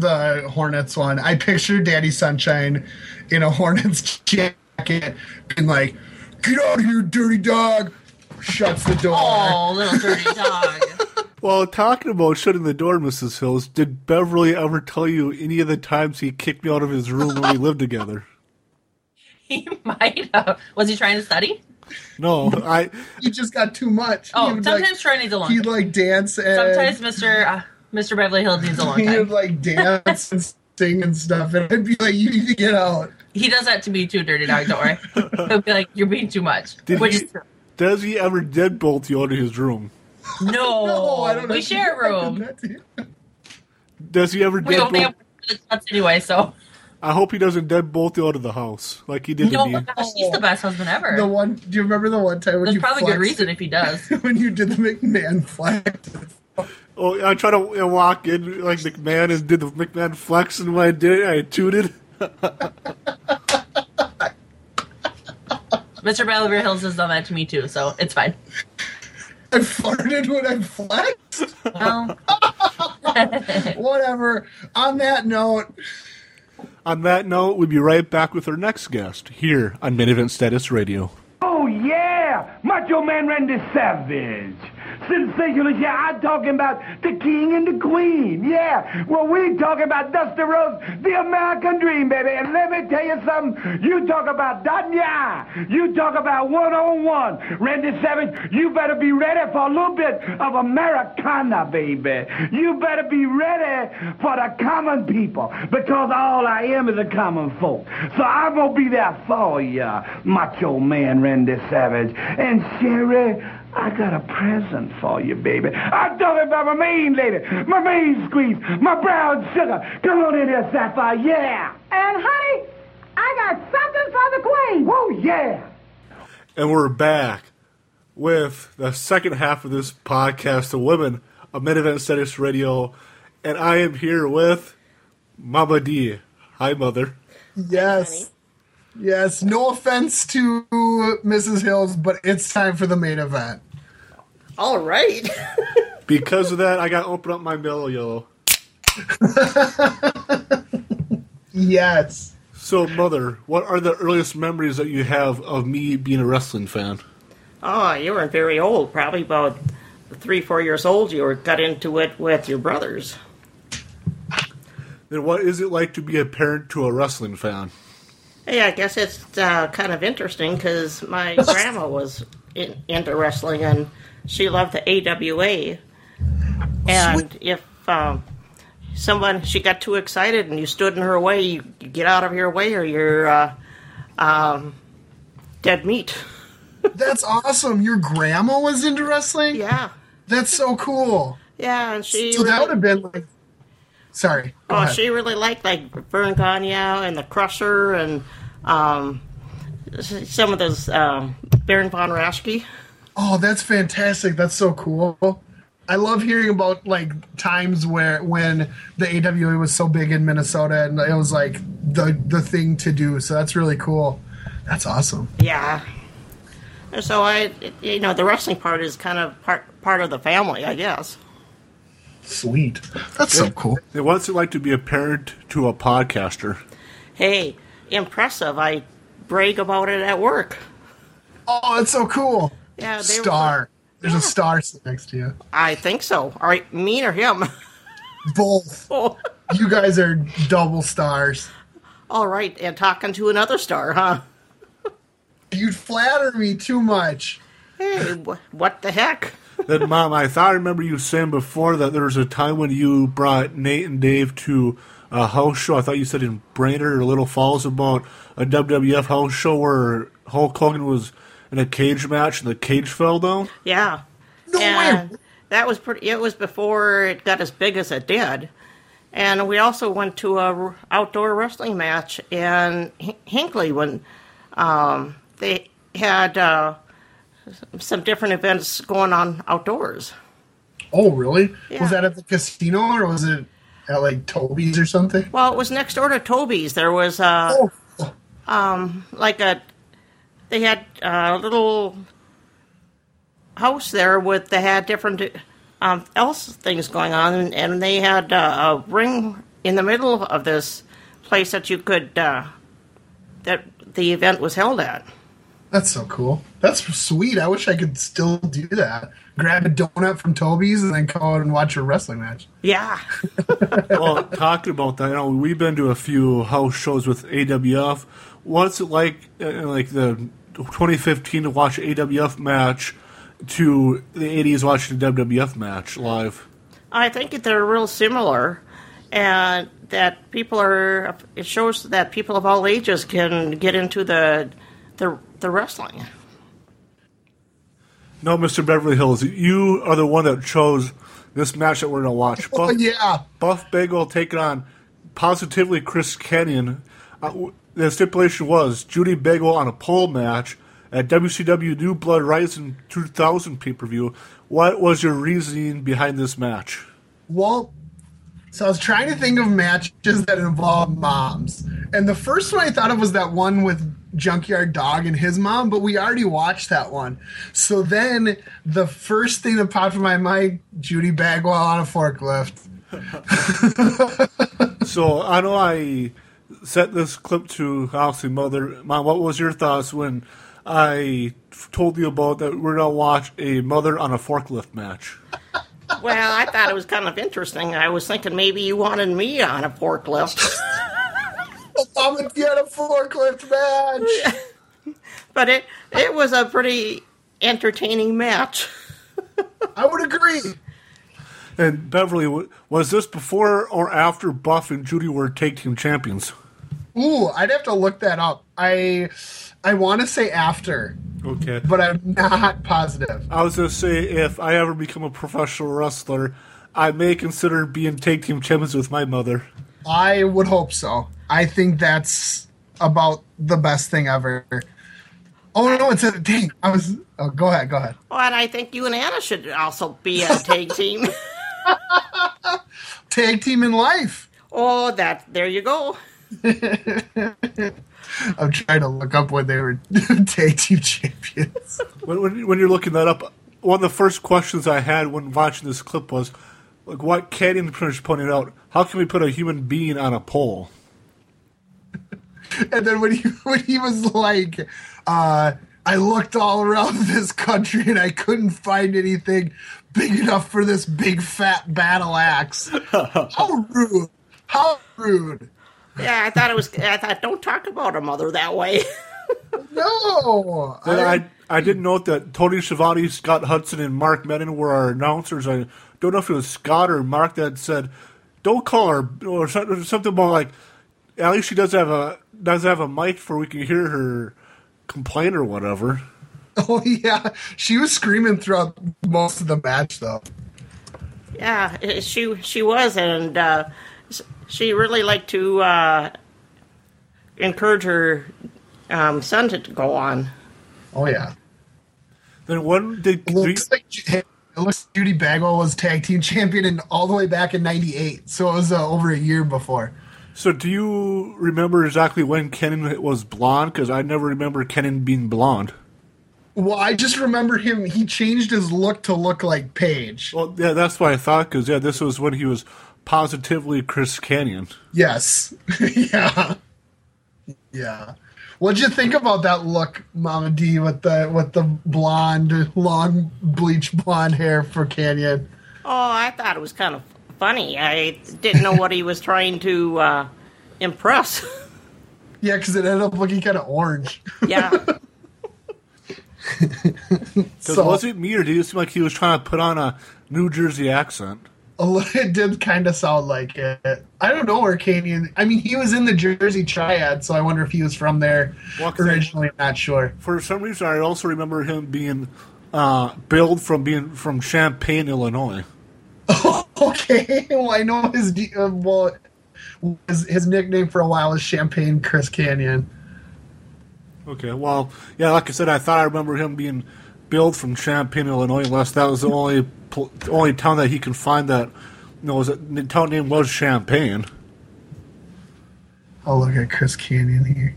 the Hornets one. I picture Daddy Sunshine in a Hornets jacket, being like, "Get out of here, dirty dog!" Shuts the door. Oh, little dirty dog. [LAUGHS] well, talking about shutting the door, Mrs. Hills, did Beverly ever tell you any of the times he kicked me out of his room when we lived together? [LAUGHS] he might have. Was he trying to study? No, I. He just got too much. Oh, sometimes like, Troy needs a long he'd like dance and Sometimes Mr. Uh, Mr. Beverly Hills needs a long he would time. like dance and sing and stuff, and I'd be like, "You need to get out." He does that to me too, dirty dog. Don't worry. He'll be like, "You're being too much." Did Which he, is true. does he ever deadbolt you out of his room? no, [LAUGHS] No, I don't. We have share a [LAUGHS] room. that to you. Does he ever We only deadbolt? have the anyway, so I hope he doesn't deadbolt you out of the house like he did no. to me. Gosh, he's the best husband ever. The one. Do you remember the one time when There's you probably good reason if he does. [LAUGHS] when you did the McMahon flex? Oh, I tried to uh, walk in like McMahon and did the McMahon flex, and when I did it, I tooted. [LAUGHS] Mr. Beverly Hills has done that to me too, so it's fine. I farted when I flexed. Well, [LAUGHS] Whatever. On that note, On that note, we'll be right back with our next guest here on Main Event Status Radio. Oh, yeah! Macho Man Randy Savage. Sensationalist, yeah, I'm talking about the king and the queen, yeah. Well, we talking about Dusty Rhodes, the American dream, baby. And let me tell you something. You talk about Danya. You talk about one-on-one. Randy Savage, you better be ready for a little bit of Americana, baby. You better be ready for the common people because all I am is a common folk. So I'm going to be there for you, Macho Man Randy Savage. And Sherri, I got a present for you, baby. I'm it by my main lady, my main squeeze, my brown sugar. Come on in here, Sapphire, yeah. And honey, I got something for the queen. Whoa, yeah. And we're back with the second half of this podcast, The Women of Main Event Status Radio. And I am here with Mama D. Hi, Mother. yes. Yes, no offense to Mrs. Hills, but it's time for the main event. All right. [LAUGHS] Because of that, I got to open up my Mellow Yellow. [LAUGHS] Yes. So, Mother, what are the earliest memories that you have of me being a wrestling fan? oh, you weren't very old. Probably about three, four years old. You were got into it with your brothers. Then, what is it like to be a parent to a wrestling fan? Hey, I guess it's uh, kind of interesting because my [LAUGHS] grandma was in, into wrestling and she loved the AWA. And if um, someone she got too excited and you stood in her way, you, you get out of your way or you're uh, um, dead meat. [LAUGHS] That's awesome. Your grandma was into wrestling? Yeah, That's so cool. yeah, and she So that would have been like. Sorry. Oh, ahead. she really liked like Verne Gagne and the Crusher and um, some of those um, Baron von Raschke. Oh, that's fantastic. That's so cool. I love hearing about like times where when the AWA was so big in Minnesota and it was like the the thing to do. So that's really cool. That's awesome. Yeah. So I, you know, the wrestling part is kind of part part of the family, I guess. Sweet. That's so cool. Then, what's it like to be a parent to a podcaster? Hey, impressive! I brag about it at work. Oh, that's so cool. Yeah, they were- Star. There's Yeah. a star sitting next to you. I think so. All right, me or him? [LAUGHS] Both. oh, You guys are double stars. all right, and talking to another star, huh? You'd flatter me too much. Hey, wh- what the heck? [LAUGHS] Then, Mom, I thought I remember you saying before that there was a time when you brought Nate and Dave to a house show. I thought you said in Brainerd or Little Falls about a WWF house show where Hulk Hogan was in a cage match and the cage fell down. Yeah. No and way. that was pretty. It was before it got as big as it did. And we also went to a r- outdoor wrestling match in H- Hinckley when um, they had uh, some different events going on outdoors. Oh, really? Yeah. Was that at the casino or was it at like Toby's or something? Well, it was next door to Toby's. There was a Oh, like a they had a little house there with they had different um, else things going on, and, and they had uh, a ring in the middle of this place that you could uh, that the event was held at. that's so cool. That's sweet. I wish I could still do that. Grab a donut from Toby's and then go out and watch a wrestling match. Yeah, [LAUGHS] well, talking about that, you know, we've been to a few house shows with AWF. What's it like, uh, like the 2015 to watch AWF match to the 80s watching a WWF match live? I think that they're real similar, and that people are. It shows that people of all ages can get into the the the wrestling. No, Mr. Beverly Hills, you are the one that chose this match that we're going to watch. [LAUGHS] Oh, Buff, yeah. Buff Bagwell taking on positively Chris Kanyon. Uh, w- the stipulation was Judy Bagwell on a pole match at WCW New Blood Rising 2000 pay per view. What was your reasoning behind this match? Well, so I was trying to think of matches that involve moms. And the first one I thought of was that one with Junkyard Dog and his mom, but we already watched that one. So then the first thing that popped in my mind, Judy Bagwell on a forklift. [LAUGHS] So I know I sent this clip to obviously mother. Mom, what was your thoughts when I told you about that we're gonna watch a mother on a forklift match? Well, I thought it was kind of interesting. I was thinking maybe you wanted me on a forklift, [LAUGHS] I'm gonna get a forklift match. [LAUGHS] but it it was a pretty entertaining match. I would agree. And Beverly, was this before or after Buff and Judy were tag team champions? Ooh, I'd have to look that up. I I want to say after, Okay. but I'm not positive. I was gonna say if I ever become a professional wrestler, I may consider being tag team champions with my mother. I would hope so. I think that's about the best thing ever. Oh no, it's a dang. I was. Oh, go ahead, go ahead. Oh, and I think you and Anna should also be a tag team. [LAUGHS] Tag team in life. oh, that there you go. [LAUGHS] I'm trying to look up when they were [LAUGHS] tag team champions. When, when, when you're looking that up, one of the first questions I had when watching this clip was, like, what Kanyon Prince pointed out, how can we put a human being on a pole? [LAUGHS] And then when he when he was like, uh, I looked all around this country and I couldn't find anything big enough for this big fat battle axe. How rude! How rude! Yeah, I thought it was. I thought don't talk about a mother that way. [LAUGHS] No, Then I- I, I didn't note that Tony Schiavone, Scott Hudson, and Mark Madden were our announcers. I don't know if it was Scott or Mark that said, "Don't call her," or something, something about like, at least she does have a does have a mic for we can hear her complain or whatever. [LAUGHS] Oh yeah, she was screaming throughout most of the match though. yeah, she she was, and uh, s- she really liked to uh, encourage her um, son to go on. Oh yeah. Then when did It looks like it looks like Judy Bagwell was tag team champion in, all the way back in '98, so it was uh, over a year before. so? Do you remember exactly when Kenan was blonde? Because I never remember Kenan being blonde. Well, I just remember him. He changed his look to look like Page. Well, yeah, that's what I thought. Because yeah, this was when he was positively Chris Kanyon. Yes. [LAUGHS] yeah. Yeah. What'd you think about that look, Mama D, with the with the blonde, long bleach blonde hair for Kanyon? Oh, I thought it was kind of funny. I didn't know what he was trying to uh, impress. Yeah, because it ended up looking kind of orange. yeah, [LAUGHS] [LAUGHS] Because So- was it me or did it seem like he was trying to put on a New Jersey accent? [LAUGHS] It did kind of sound like it. I don't know where Kanyon. I mean, he was in the Jersey Triad, so I wonder if he was from there Well, 'cause I- originally. Not sure. For some reason, I also remember him being uh, billed from being from Champaign, Illinois. [LAUGHS] Okay, well, I know his uh, well, his, his nickname for a while was Champagne Chris Kanyon. Okay, well, yeah, like I said, I thought I remember him being billed from Champaign, Illinois, unless that was the only pl- only town that he can find that. You know, was the town name was Champaign. I'll look at Chris Kanyon here.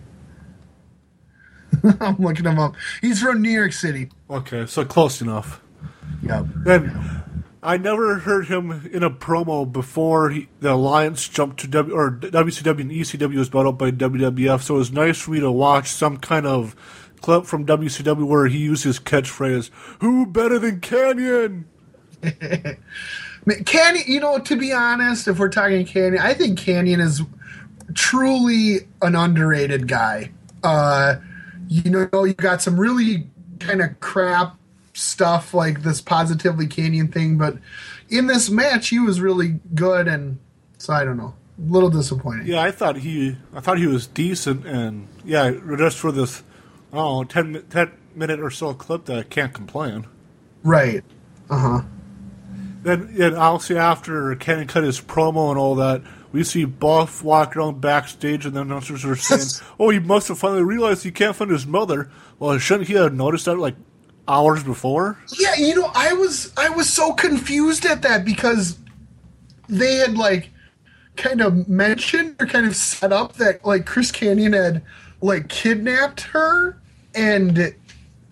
[LAUGHS] I'm looking him up. He's from New York City. Okay, so close enough. Yep. Then I never heard him in a promo before he, the Alliance jumped to W or WCW and ECW was brought up by WWF. So it was nice for me to watch some kind of clip from WCW where he used his catchphrase, "Who better than Kanyon?" [LAUGHS] Kanyon, you know, to be honest, if we're talking Kanyon, I think Kanyon is truly an underrated guy. Uh, you know, you got some really kind of crap stuff like this positively Kanyon thing, but in this match, he was really good, and so I don't know, a little disappointing. Yeah, I thought he, I thought he was decent, and yeah, just for this, oh, 10, 10 minute or so clip that I can't complain. Right. Uh huh. Then, and obviously after Kanyon cut his promo and all that, we see Buff walk around backstage, and the announcers are saying, [LAUGHS] "Oh, he must have finally realized he can't find his mother." Well, shouldn't he have noticed that like hours before? Yeah, you know, I was I was so confused at that because they had like kind of mentioned or kind of set up that like Chris Kanyon had like kidnapped her and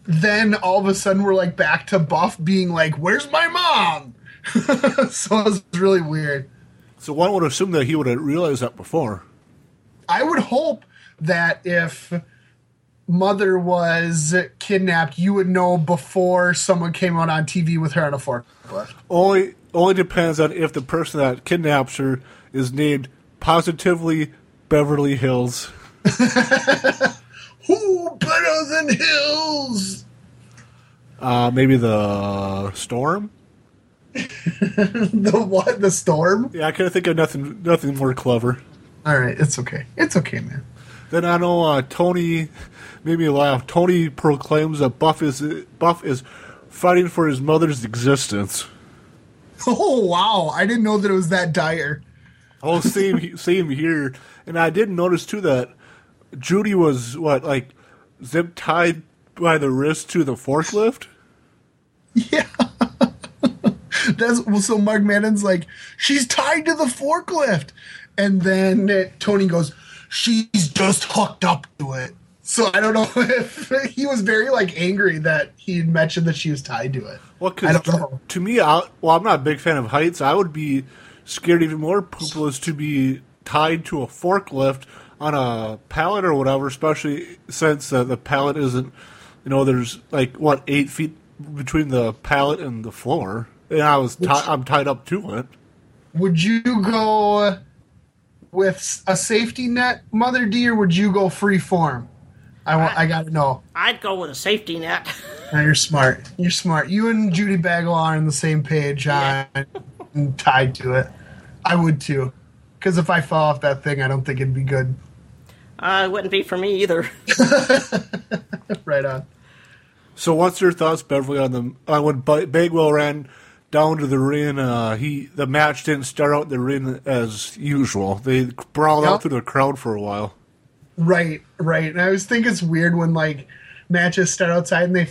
then all of a sudden we're like back to Buff being like, Where's my mom? [LAUGHS] so it was really weird. So one would assume that he would have realized that before. I would hope that if mother was kidnapped, you would know before someone came out on TV with her on a forklift. Only only depends on if the person that kidnaps her is named positively Beverly Hills. [LAUGHS] Who better than Hills? Uh, maybe the Storm. [LAUGHS] The what? The storm? Yeah, I couldn't think of nothing nothing more clever. All right, it's okay. It's okay, man. Then I know uh, Tony made me laugh. Tony proclaims that Buff is Buff is fighting for his mother's existence. [LAUGHS] Oh wow! I didn't know that it was that dire. Oh, same same here. And I did notice too that Judy was what like zip tied by the wrist to the forklift. Yeah. [LAUGHS] That's well. So Mark Madden's like, she's tied to the forklift, and then uh, Tony goes, she's just hooked up to it. So I don't know [LAUGHS] if he was very like angry that he mentioned that she was tied to it. Well, don't know. to me, I, well, I'm not a big fan of heights. I would be scared even more poopeless to be tied to a forklift on a pallet or whatever, especially since uh, the pallet isn't, you know, there's like what eight feet between the pallet and the floor, and I was ti- I'm tied up to it. Would you go with a safety net, Mother D, or would you go free form? I want. I got to know. I'd go with a safety net. [LAUGHS] Now, you're smart. You're smart. You and Judy Bagwell are on the same page I'm tied to it. I would too, because if I fall off that thing, I don't think it'd be good. Uh, it wouldn't be for me either. [LAUGHS] Right on. So, what's your thoughts, Beverly, on the on when Ba- Bagwell ran down to the ring? Uh, he the match didn't start out the ring as usual. They brawled Yep. out through the crowd for a while. Right, right. And I always think it's weird when like matches start outside and they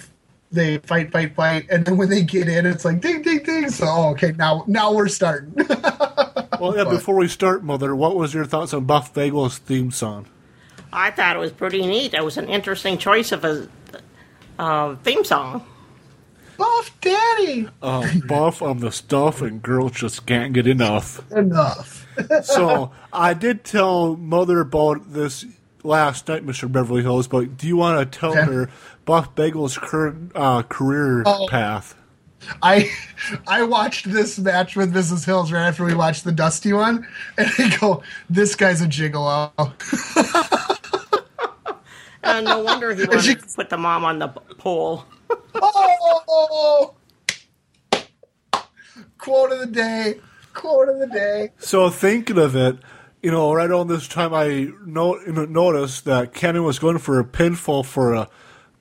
they fight, fight, fight, and then when they get in, it's like ding, ding, ding. So oh, okay, now now we're starting. [LAUGHS] Well, yeah. Before we start, Mother, what was your thoughts on Buff Bagwell's theme song? I thought it was pretty neat. It was an interesting choice of a uh, theme song. Buff Daddy, Uh, buff on the stuff, and girls just can't get enough. enough. [LAUGHS] So I did tell Mother about this last night, Mister Beverly Hills. But do you want to tell Okay. her Buff Bagwell's current uh, career Oh. path? I I watched this match with Mrs. Hills right after we watched the Dusty one, and I go, "This guy's a gigolo." [LAUGHS] Uh, no wonder he [LAUGHS] wanted to put the mom on the pole. oh, [LAUGHS] quote of the day. Quote of the day. So thinking of it, you know, right on this time, I no, noticed that Kenny was going for a pinfall for a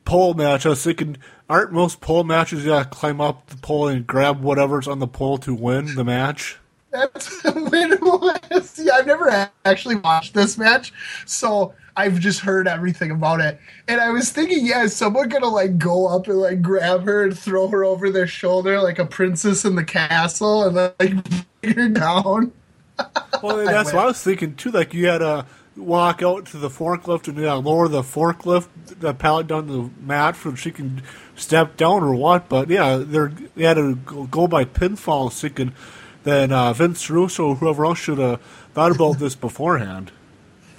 pole match. I was thinking, aren't most pole matches you gotta climb up the pole and grab whatever's on the pole to win the match? That's [LAUGHS] when it was. See, I've never actually watched this match, so I've just heard everything about it. And I was thinking, yeah, is someone gonna like go up and like grab her and throw her over their shoulder like a princess in the castle and like [LAUGHS] bring her down? Well, [LAUGHS] that's what I was thinking too. Like you had to walk out to the forklift and uh, lower the forklift, the pallet down the mat so she can step down or what. But yeah, they're, they had to go, go by pinfall. Thinking that uh, Vince Russo, or whoever else, should have thought about this beforehand.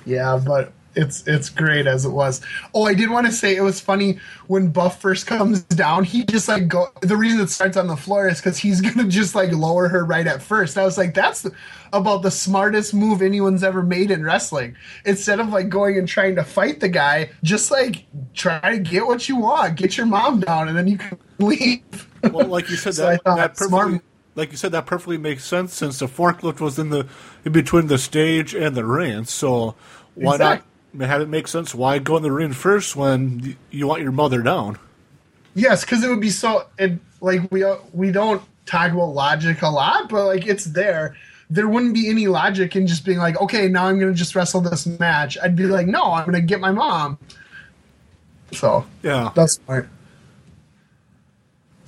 Yeah, but it's it's great as it was. Oh, I did want to say it was funny when Buff first comes down. He just like go. The reason it starts on the floor is because he's [LAUGHS] gonna just like lower her right at first. I was like, that's the, about the smartest move anyone's ever made in wrestling. Instead of like going and trying to fight the guy, just like try to get what you want, get your mom down, and then you can [LAUGHS] leave. Well, like you said, So that, that smart- perfectly, like you said, that perfectly makes sense since the forklift was in the in between the stage and the ring. So why Exact- not have it make sense? Why go in the ring first when you want your mother down? Yes, because it would be so. It, like we uh, we don't talk about logic a lot, but like it's there. There wouldn't be any logic in just being like, okay, now I'm gonna just wrestle this match. I'd be like, no, I'm gonna get my mom. So Yeah, that's smart.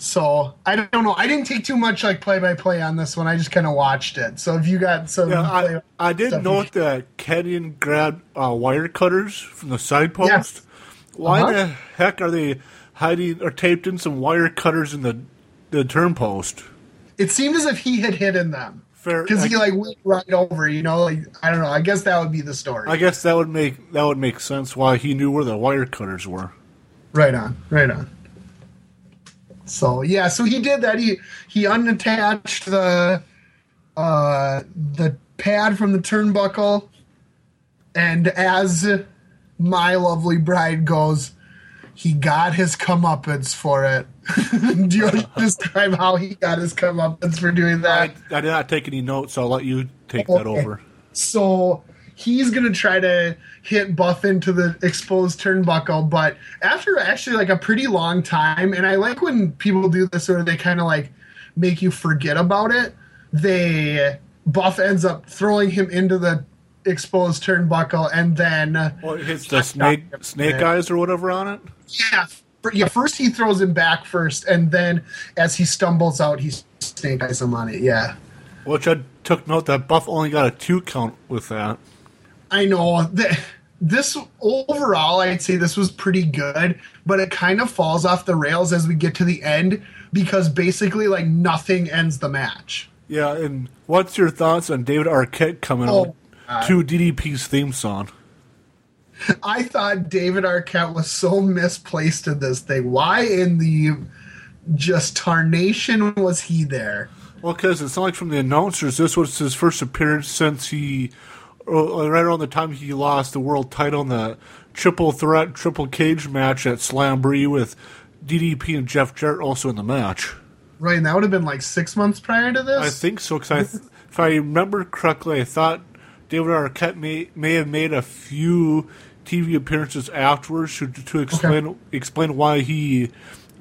So I don't know. I didn't take too much like play by play on this one. I just kind of watched it. So if you got some, yeah. I, I did note that Kenyon grabbed uh, wire cutters from the side post. Yes. Why Uh-huh. the heck are they hiding or taped in some wire cutters in the the turn post? it seemed as if he had hidden them Fair. because he like went right over. You know, like I don't know. I guess that would be the story. I guess that would make that would make sense why he knew where the wire cutters were. Right on, right on. So yeah, so he did that. He he unattached the uh the pad from the turnbuckle, and as my lovely bride goes, he got his comeuppance for it. [LAUGHS] Do you want to [LAUGHS] describe how he got his comeuppance for doing that? I, I did not take any notes, so I'll let you take that over. So he's gonna try to hit Buff into the exposed turnbuckle, but after actually like a pretty long time, and I like when people do this where they kind of like make you forget about it. They Buff ends up throwing him into the exposed turnbuckle, and then Well, it hits the snake snake eyes or whatever on it. yeah, yeah. First he throws him back first, and then as he stumbles out, he snake eyes him on it. Yeah. Which I took note that Buff only got a two count with that. I know that this overall, I'd say this was pretty good, but it kind of falls off the rails as we get to the end because basically, like nothing ends the match. Yeah, and what's your thoughts on David Arquette coming Oh, out to DDP's theme song? I thought David Arquette was so misplaced in this thing. Why in the just tarnation was he there? Well, because it's not like from the announcers, this was his first appearance since he, right around the time he lost the world title in the triple threat, triple cage match at Slamboree with DDP and Jeff Jarrett also in the match. Right, and that would have been like six months prior to this. I think so, because if I remember correctly, I thought David Arquette may, may have made a few TV appearances afterwards to, to explain explain why he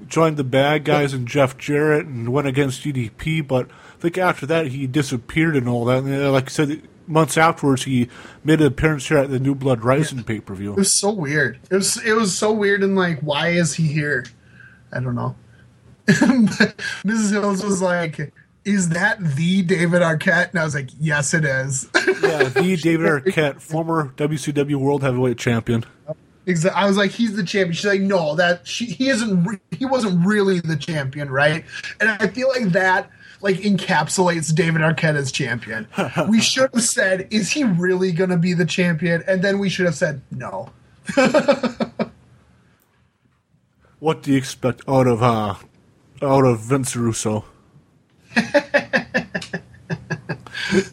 joined the bad guys and Jeff Jarrett and went against DDP. But I think after that he disappeared and all that. And uh, like I said, months afterwards he made an appearance here at the New Blood Rising pay per view. It was so weird. It was it was so weird and like why is he here? I don't know. [LAUGHS] Mrs. Hills was like, "Is that the David Arquette?" And I was like, "Yes, it is." yeah, the [LAUGHS] David Arquette, former WCW World Heavyweight Champion. Exactly. I was like, "He's the champion." She's like, "No, that she, he isn't. Re- he wasn't really the champion, right?" And I feel like that like encapsulates David Arquette as champion. we [LAUGHS] should have said, "Is he really going to be the champion?" And then we should have said, "No." [LAUGHS] What do you expect out of uh, out of Vince Russo? [LAUGHS] then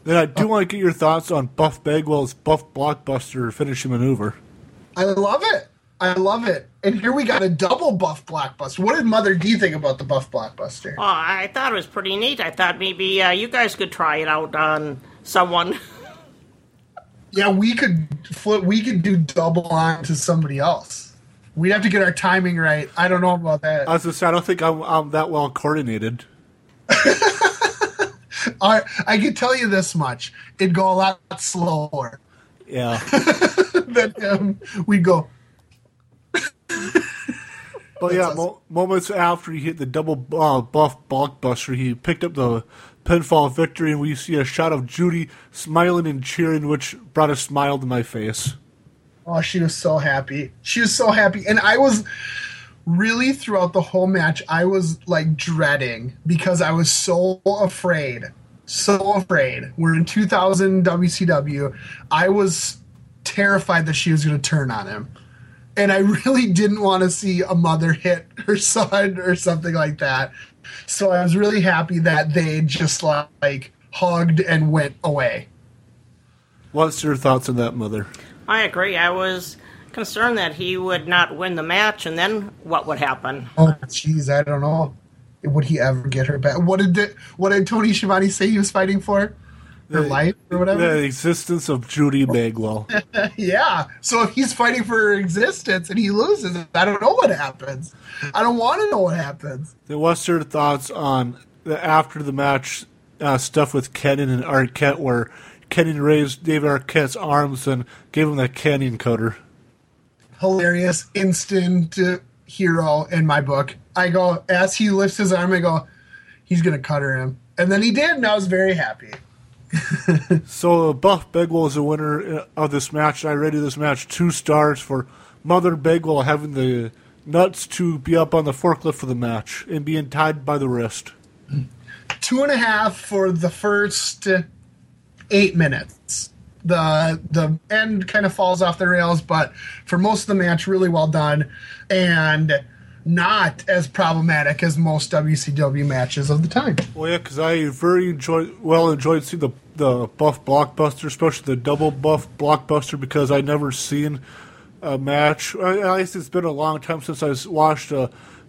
I do want to get your thoughts on Buff Bagwell's Buff Blockbuster finishing maneuver. I love it. I love it. And here we got a double buff blockbuster. What did Mother D think about the buff blockbuster? Oh, I thought it was pretty neat. I thought maybe uh, you guys could try it out on someone. [LAUGHS] Yeah, we could flip. We could do double on to somebody else. We'd have to get our timing right. I don't know about that. I was just, I don't think I'm, I'm that well coordinated. [LAUGHS] I, I can tell you this much: it'd go a lot slower. Yeah, [LAUGHS] than him, we'd go. [LAUGHS] But yeah, mo- moments after he hit the double uh, buff blockbuster, he picked up the pinfall victory, and we see a shot of Judy smiling and cheering, which brought a smile to my face. Oh, she was so happy. She was so happy. And I was really throughout the whole match, I was like dreading because I was so afraid. So afraid. We're in 2000 WCW. I was terrified that she was going to turn on him. And I really didn't want to see a mother hit her [LAUGHS] son or something like that. So I was really happy that they just like hugged and went away. What's your thoughts on that, Mother? I agree. I was concerned that he would not win the match, and then what would happen? Oh, jeez, I don't know. Would he ever get her back? What did the, what did Tony Schiavone say he was fighting for? Her The- life or whatever. The existence of Judy Bagwell. [LAUGHS] yeah. So if he's fighting for her existence and he loses, I don't know what happens. I don't want to know what happens. then what's your thoughts on the after the match uh, stuff with Kenan and Arquette, where Kenan raised David Arquette's arms and gave him that Kanyon cutter? Hilarious, instant uh, hero in my book. I go as he lifts his arm. I go, he's gonna cutter him, and then he did, and I was very happy. [LAUGHS] So Buff Bagwell is the winner uh, of this match. I rated this match two stars for Mother Bagwell having the nuts to be up on the forklift for the match and being tied by the wrist. two and a half for the first eight minutes. The the end kind of falls off the rails, but for most of the match, really well done, and not as problematic as most WCW matches of the time. Well, yeah, because I very enjoyed, well enjoyed seeing the the Buff Blockbuster, especially the double Buff Blockbuster, because I never seen a match. I- At least it's been a long time since I watched a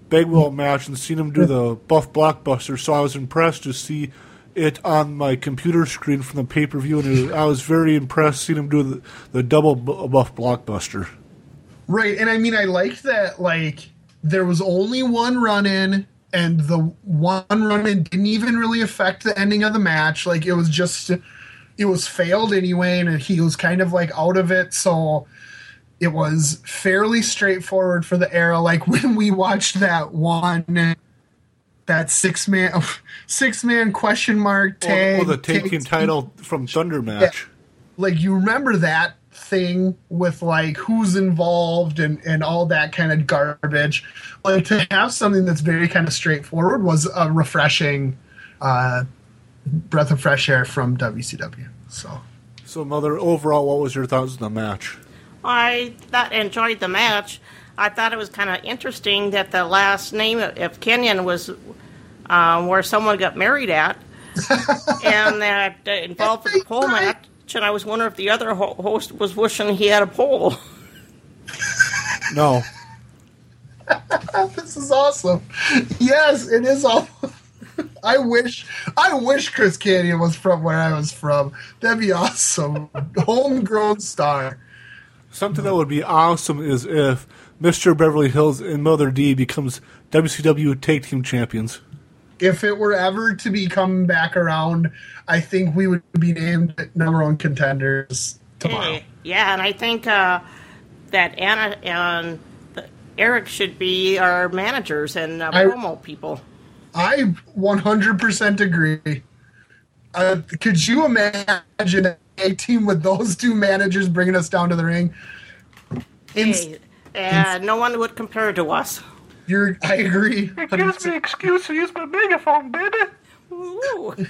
Bagwell match and seen him do the Buff Blockbuster. So I was impressed to see it on my computer screen from the pay per view, and it, I was very impressed seeing him do the, the double Buff Blockbuster. Right, and I mean, I liked that. Like, there was only one run in, and the one run in didn't even really affect the ending of the match. Like, it was just, it was failed anyway, and he was kind of like out of it. So it was fairly straightforward for the era. Like [LAUGHS] when we watched that one, that six man, [LAUGHS] six man question mark tag, or the taking title from Thunder match. like you remember that thing with like who's involved and and all that kind of garbage like to have something that's very kind of straightforward was a refreshing uh breath of fresh air from WCW so So, Mother, overall, what was your thoughts on the match? I thought enjoyed the match. I thought it was kind of interesting that the last name of Kenyon was um, where someone got married at, [LAUGHS] and that involved the pole match. And I was wondering if the other ho- host was wishing he had a pole. [LAUGHS] No. [LAUGHS] this is awesome yes it is awesome [LAUGHS] I wish I wish Chris Kanyon was from where I was from. That'd be awesome. Homegrown star. Something that would be awesome is if Mr. Beverly Hills and Mother D becomes WCW Tag Team Champions. If it were ever to be coming back around, I think we would be named number one contenders tomorrow. Yeah, and I think uh, that Anna and Eric should be our managers and uh, I- promo people. I 100% agree. Uh, could you imagine a team with those two managers bringing us down to the ring? Ins- Hey, uh, no one would compare to us. You're, I agree. Excuse me, excuse to use my megaphone, baby. Ooh. [LAUGHS]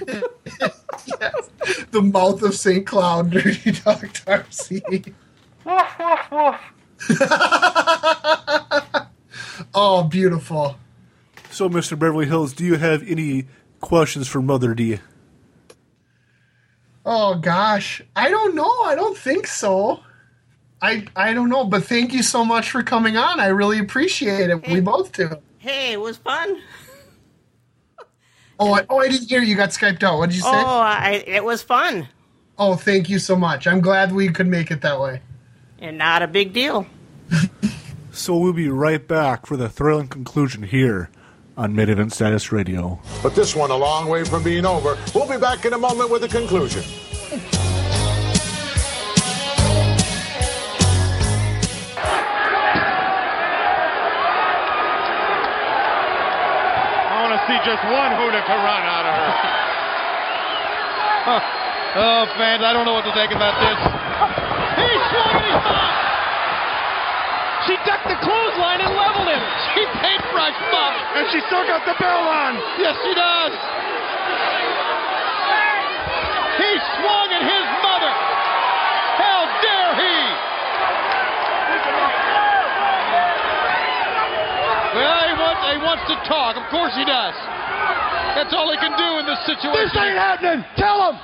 The mouth of St. Cloud, Dirty Dog Darcy. Woof, woof, woof. [LAUGHS] Oh, beautiful. So, Mr. Beverly Hills, do you have any questions for Mother D? Oh gosh, I don't know. I don't think so. I I don't know, but thank you so much for coming on. I really appreciate it. We both do. hey, it was fun. Oh, I, oh, I didn't hear you got skyped out. What did you say? Oh, I, it was fun Oh, thank you so much. I'm glad we could make it that way. and not a big deal. [LAUGHS] So, we'll be right back for the thrilling conclusion here on Main Event Status Radio. But this one a long way from being over. We'll be back in a moment with the conclusion. Just one hurrah out of her. [LAUGHS] oh, fans, I don't know what to think about this. He swung and he stopped. She ducked the clothesline and leveled him. [LAUGHS] She paintbrushed Bob. And she still got the bell on. Yes, she does. He swung at his mother. How dare he? Well, he wants, he wants to talk. Of course he does. That's all he can do in this situation. This ain't happening. Tell him.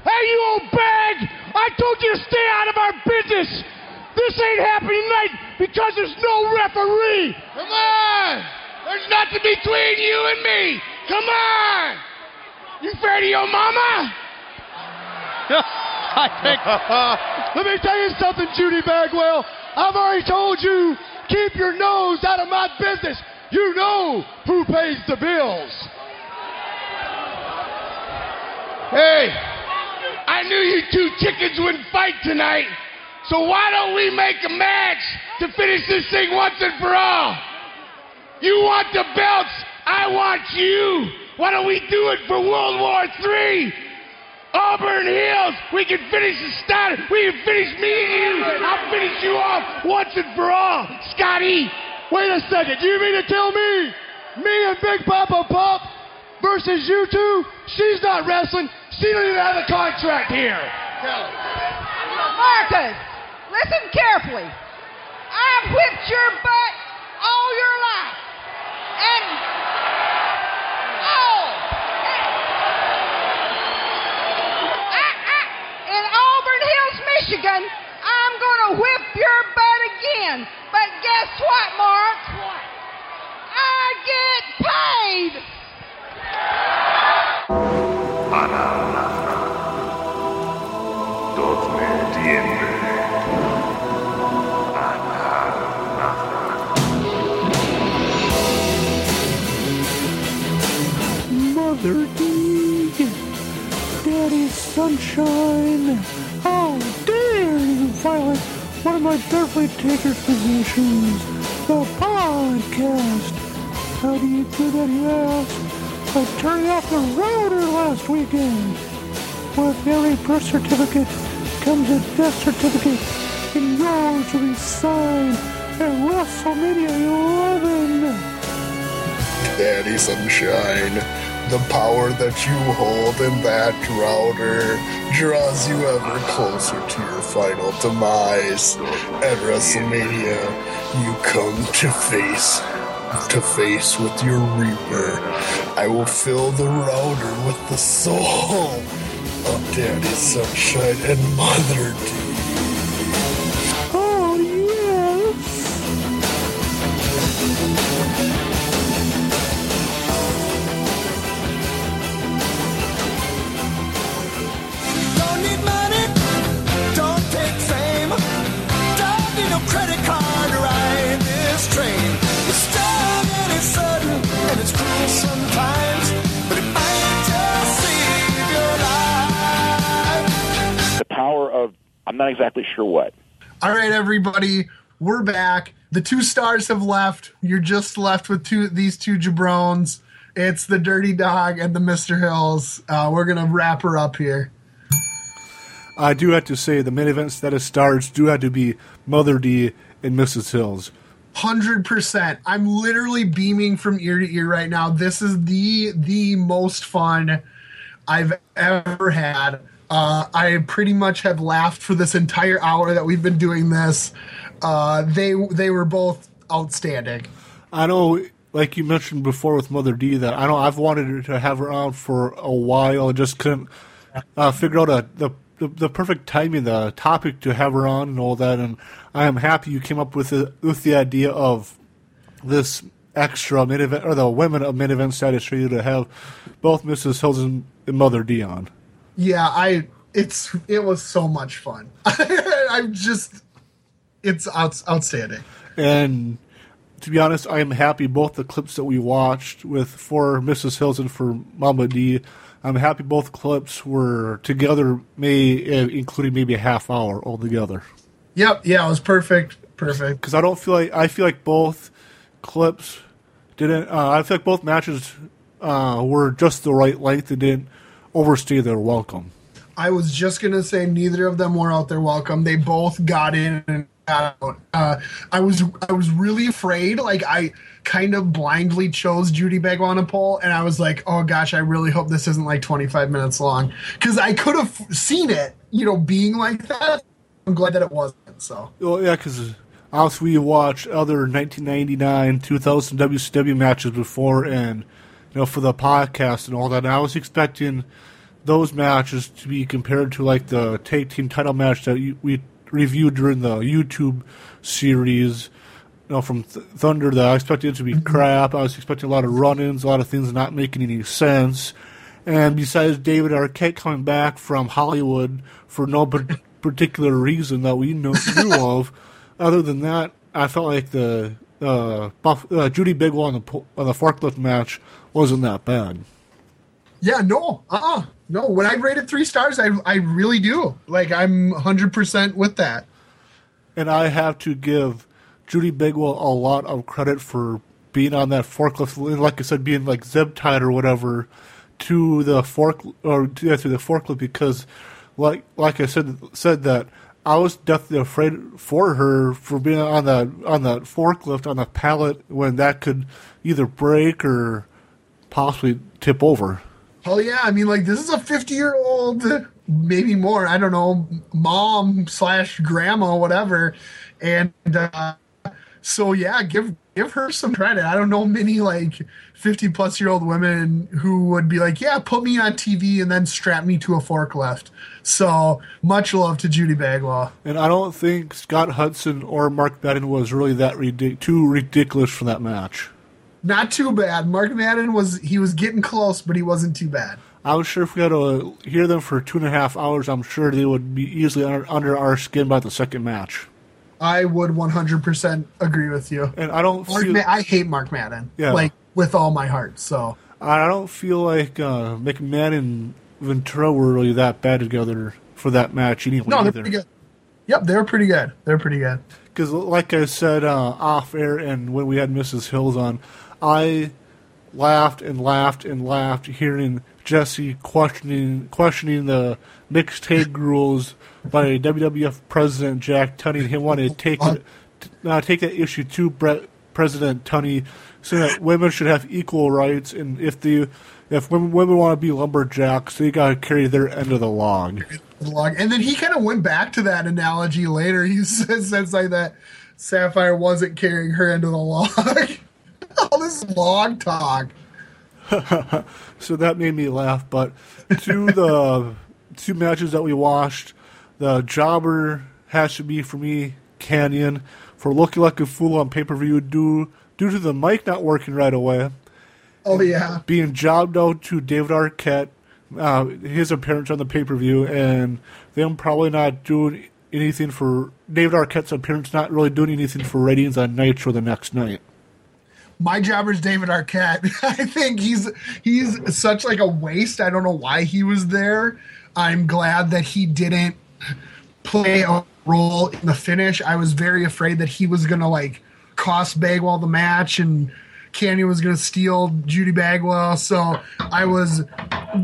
Hey, you old bag! I told you to stay out of our business. This ain't happening tonight because there's no referee. Come on! There's nothing between you and me. Come on! You afraid of your mama? [LAUGHS] I think. [LAUGHS] Let me tell you something, Judy Bagwell. I've already told you, keep your nose out of my business. You know who pays the bills. Hey, I knew you two chickens wouldn't fight tonight. So why don't we make a match to finish this thing once and for all? You want the belts, I want you. Why don't we do it for World War III? Auburn Hills, we can finish the start. We can finish me and you. I'll finish you off once and for all. Scotty, wait a second. Do you mean to tell me, me and Big Poppa Pump versus you two? She's not wrestling. She doesn't even have a contract here. Marcus, listen carefully. I've whipped your butt all your life. And oh, all. I, I, in Auburn Hills, Michigan, I'm going to whip your butt again. But guess what, Mark? What? I get paid. Mother Sunshine, how dare you violate one of my Beverly Taker's positions, the podcast. How do you do that, ask? By turning off the router last weekend. With every birth certificate comes a death certificate, and yours will be signed at WrestleMania 11. Daddy Sunshine, the power that you hold in that router draws you ever closer to your final demise. At WrestleMania, you come to face to face with your Reaper. I will fill the router with the soul of Daddy Sunshine and Mother D. not exactly sure what. All right, everybody, we're back. The two stars have left. You're just left with two these two jabrones. It's the Dirty Dog and the Mister Hills. Uh, we're gonna wrap her up here. I do have to say the main event status stars do have to be Mother D and Mrs. Hills. Hundred percent. I'm literally beaming from ear to ear right now. This is the the most fun I've ever had. Uh, I pretty much have laughed for this entire hour that we've been doing this. Uh, they they were both outstanding. I know, like you mentioned before with Mother D, that I know I've wanted to have her on for a while and just couldn't uh, figure out a, the, the the perfect timing, the topic to have her on and all that. And I am happy you came up with the, with the idea of this extra mid event or the women of mid event status for you to have both Mrs. Hills and, and Mother D on. Yeah, I it's it was so much fun. [LAUGHS] I'm just it's out, outstanding. And to be honest, I am happy both the clips that we watched with for Mrs. Hills and for Mama D. I'm happy both clips were together, may including maybe a half hour altogether. Yep, yeah, it was perfect, perfect. Because I don't feel like I feel like both clips didn't. Uh, I feel like both matches uh, were just the right length and didn't overstay their welcome. I was just gonna say neither of them were out there welcome. They both got in and got out. Uh, I was I was really afraid. Like I kind of blindly chose Judy pole, and I was like, oh gosh, I really hope this isn't like 25 minutes long because I could have seen it, you know, being like that. I'm glad that it wasn't. So Well, yeah, because obviously we watched other 1999, 2000 WCW matches before, and you know for the podcast and all that. And I was expecting those matches to be compared to like the tag team title match that you, we reviewed during the YouTube series. You know, from Th- Thunder, that I expected it to be mm-hmm. crap. I was expecting a lot of run-ins, a lot of things not making any sense. And besides David Arquette coming back from Hollywood for no par- [LAUGHS] particular reason that we know, knew [LAUGHS] of, other than that, I felt like the uh, Buff, uh, Judy Bagwell on the on the forklift match wasn't that bad. yeah, no, uh, uh no. When I rated three stars, I I really do. Like I'm 100 percent with that. And I have to give Judy Bagwell a lot of credit for being on that forklift, like I said, being like zip tied or whatever to the fork or yeah, to the forklift because, like like I said said that I was definitely afraid for her for being on the on the forklift on the pallet when that could either break or possibly tip over. Hell yeah! I mean, like this is a fifty-year-old, maybe more. I don't know, mom slash grandma, whatever. And uh, so yeah, give give her some credit. I don't know many like fifty-plus-year-old women who would be like, yeah, put me on TV and then strap me to a forklift. So much love to Judy Bagwell. And I don't think Scott Hudson or Mark Madden was really that ridic- too ridiculous for that match. Not too bad. Mark Madden was he was getting close, but he wasn't too bad. I was sure if we had to hear them for two and a half hours, I'm sure they would be easily under, under our skin by the second match. I would 100% agree with you. And I don't Mark feel, Ma- I hate Mark Madden. Yeah. Like with all my heart. So I don't feel like uh, McMahon and Ventura were really that bad together for that match anyway. no, they're either. pretty good. Yep, they're pretty good. They're pretty good. Because, like I said uh, off air, and when we had Mrs. Hills on, I laughed and laughed and laughed hearing Jesse questioning questioning the mixed tag [LAUGHS] rules by WWF President Jack Tunney, He wanted to take uh, take that issue to Brett, President Tunney, saying that women should have equal rights, and if the if women, women want to be lumberjacks, they got to carry their end of the log. log. And then he kind of went back to that analogy later. He [LAUGHS] says says like that Sapphire wasn't carrying her end of the log. [LAUGHS] All this log talk. [LAUGHS] so that made me laugh. But to the two matches that we watched, the jobber has to be for me Kanyon for looking like a fool on pay per view due due to the mic not working right away. Oh yeah. Being jobbed out to David Arquette, uh, his appearance on the pay per view, and them probably not doing anything for David Arquette's appearance, not really doing anything for ratings on Nitro the next night. My jobber's David Arquette. [LAUGHS] I think he's he's such like a waste. I don't know why he was there. I'm glad that he didn't play a role in the finish. I was very afraid that he was gonna like cost Bagwell the match and Kanyon was gonna steal Judy Bagwell. So I was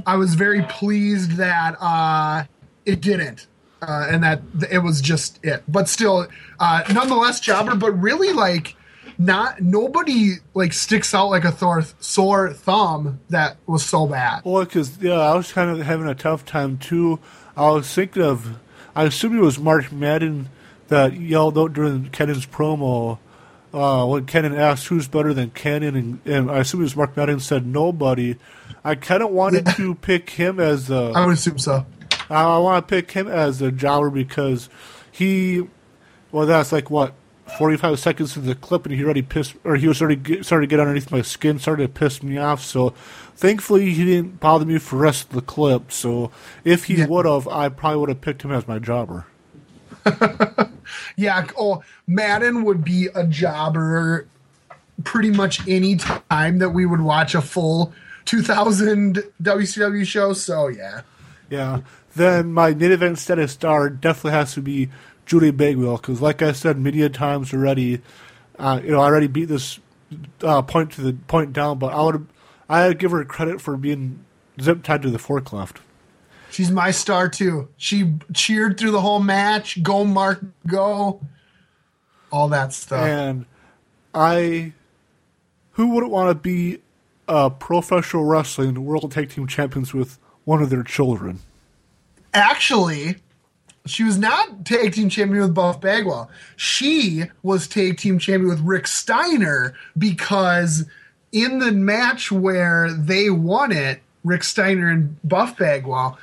I was very pleased that uh it didn't. Uh, and that it was just it. But still, uh, nonetheless, jobber, but really like not nobody like sticks out like a Thor sore thumb that was so bad. Well, because yeah, I was kind of having a tough time too. I was thinking of, I assume it was Mark Madden that yelled out during Kanyon's promo uh, when Kanyon asked who's better than Kanyon, and, and I assume it was Mark Madden said nobody. I kind of wanted to pick him as the. I would assume so. I want to pick him as a jobber because he, well, that's like what. 45 seconds into the clip, and he already pissed, or he was already get, started to get underneath my skin, started to piss me off. So, thankfully, he didn't bother me for the rest of the clip. So, if he would have, I probably would have picked him as my jobber. [LAUGHS] Yeah, oh, Madden would be a jobber pretty much any time that we would watch a full 2000 WCW show. So, yeah. Yeah. Then my main event status star definitely has to be Judy Bagwell because, like I said, many times already, uh, you know, I already beat this uh, point to the point down, but I would I would give her credit for being zip tied to the forklift. She's my star too. She cheered through the whole match. Go Mark, go. All that stuff. And I, who wouldn't want to be a professional wrestling world tag team champions with one of their children? Actually, she was not tag team champion with Buff Bagwell. She was tag team champion with Rick Steiner because in the match where they won it, Rick Steiner and Buff Bagwell,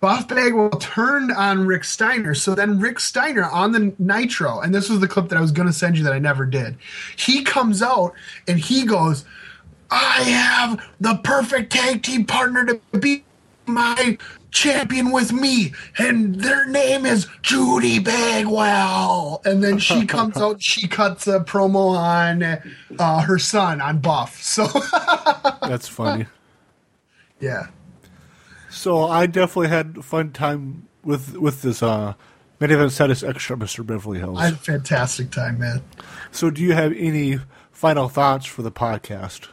Buff Bagwell turned on Rick Steiner. So then Rick Steiner on the Nitro, and this was the clip that I was going to send you that I never did. He comes out and he goes, I have the perfect tag team partner to be my champion with me, and their name is Judy Bagwell. And then she [LAUGHS] comes out, she cuts a promo on uh, her son on Buff. So [LAUGHS] That's funny. yeah, So I definitely had a fun time with with this uh, main event status extra, Mr. Beverly Hills. I had a fantastic time, man. so do you have any final thoughts for the podcast?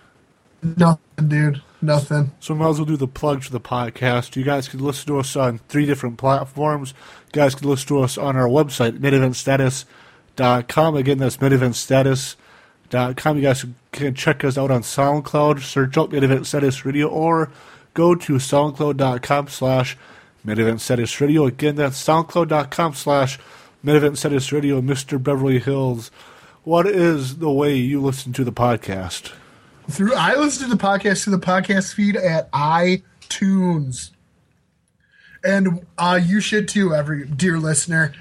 Nothing, dude. Nothing. So might as well do the plug for the podcast. You guys can listen to us on three different platforms. You guys can listen to us on our website, maineventstatus.com. Again, that's maineventstatus.com. You guys can check us out on SoundCloud. Search out Main Event Status Radio or go to soundcloud.com slash Main Event Status Radio. Again, that's soundcloud.com slash Main Event Status Radio. Mr. Beverly Hills, what is the way you listen to the podcast? Through I listen to the podcast through the podcast feed at iTunes, and uh, you should too, every dear listener.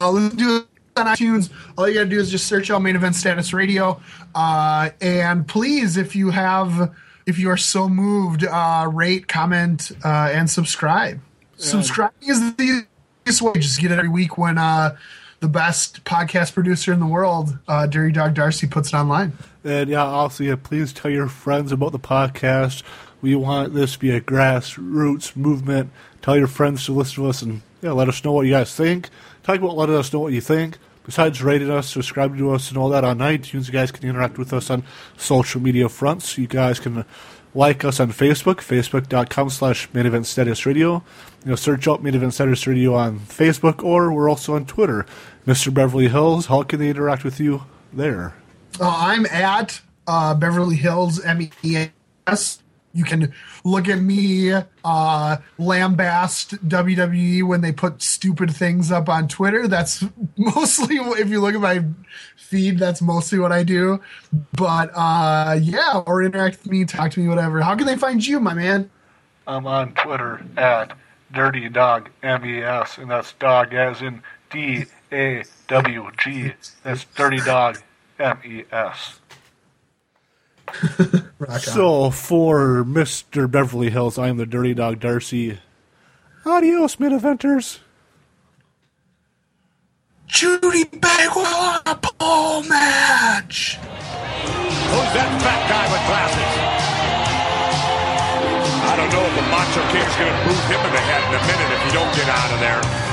Uh, listen to it on iTunes. All you gotta do is just search out Main Event Status Radio, uh, and please, if you have, if you are so moved, uh, rate, comment, uh, and subscribe. Subscribing is the easiest way. Just get it every week when uh, the best podcast producer in the world, uh, Dirty Dog Darcy, puts it online. And yeah, also, yeah, please tell your friends about the podcast. We want this to be a grassroots movement. Tell your friends to listen to us and yeah, let us know what you guys think. Talk about letting us know what you think. Besides rating us, subscribing to us, and all that on iTunes, you guys can interact with us on social media fronts. You guys can like us on Facebook, facebook.com slash main event status radio. You know, search up main event status radio on Facebook, or we're also on Twitter. Mr. Beverly Hills, how can they interact with you there? Uh, I'm at uh, Beverly Hills MES. You can look at me uh, lambast WWE when they put stupid things up on Twitter. That's [LAUGHS] mostly if you look at my feed, that's mostly what I do. But uh, yeah, or interact with me, talk to me, whatever. How can they find you, my man? I'm on Twitter at Dirty Dog MES, and that's dog as in D A W G. That's Dirty Dog M E S. [LAUGHS] So for Mr. Beverly Hills, I am the Dirty Dog Darcy. Adios, mid eventers. Judy Bagwell on a pole match. Who's that fat guy with glasses? I don't know if the Macho King's going to boot him in the head in a minute if you don't get out of there.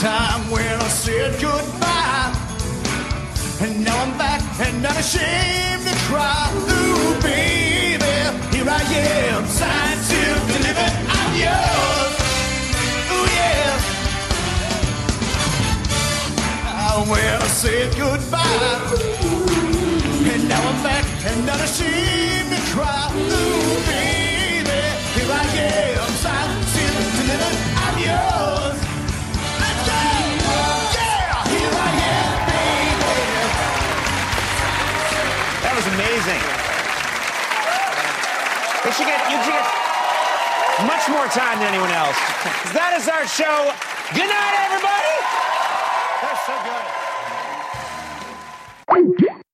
Time when I said goodbye, and now I'm back and not ashamed to cry. Ooh, baby, here I am, signed, sealed, delivered. I'm yours. Ooh, yeah. Ah, When I said goodbye. And now I'm back and not ashamed to cry. Amazing. You should get, you should get much more time than anyone else. That is our show. Good night, everybody. That's so good.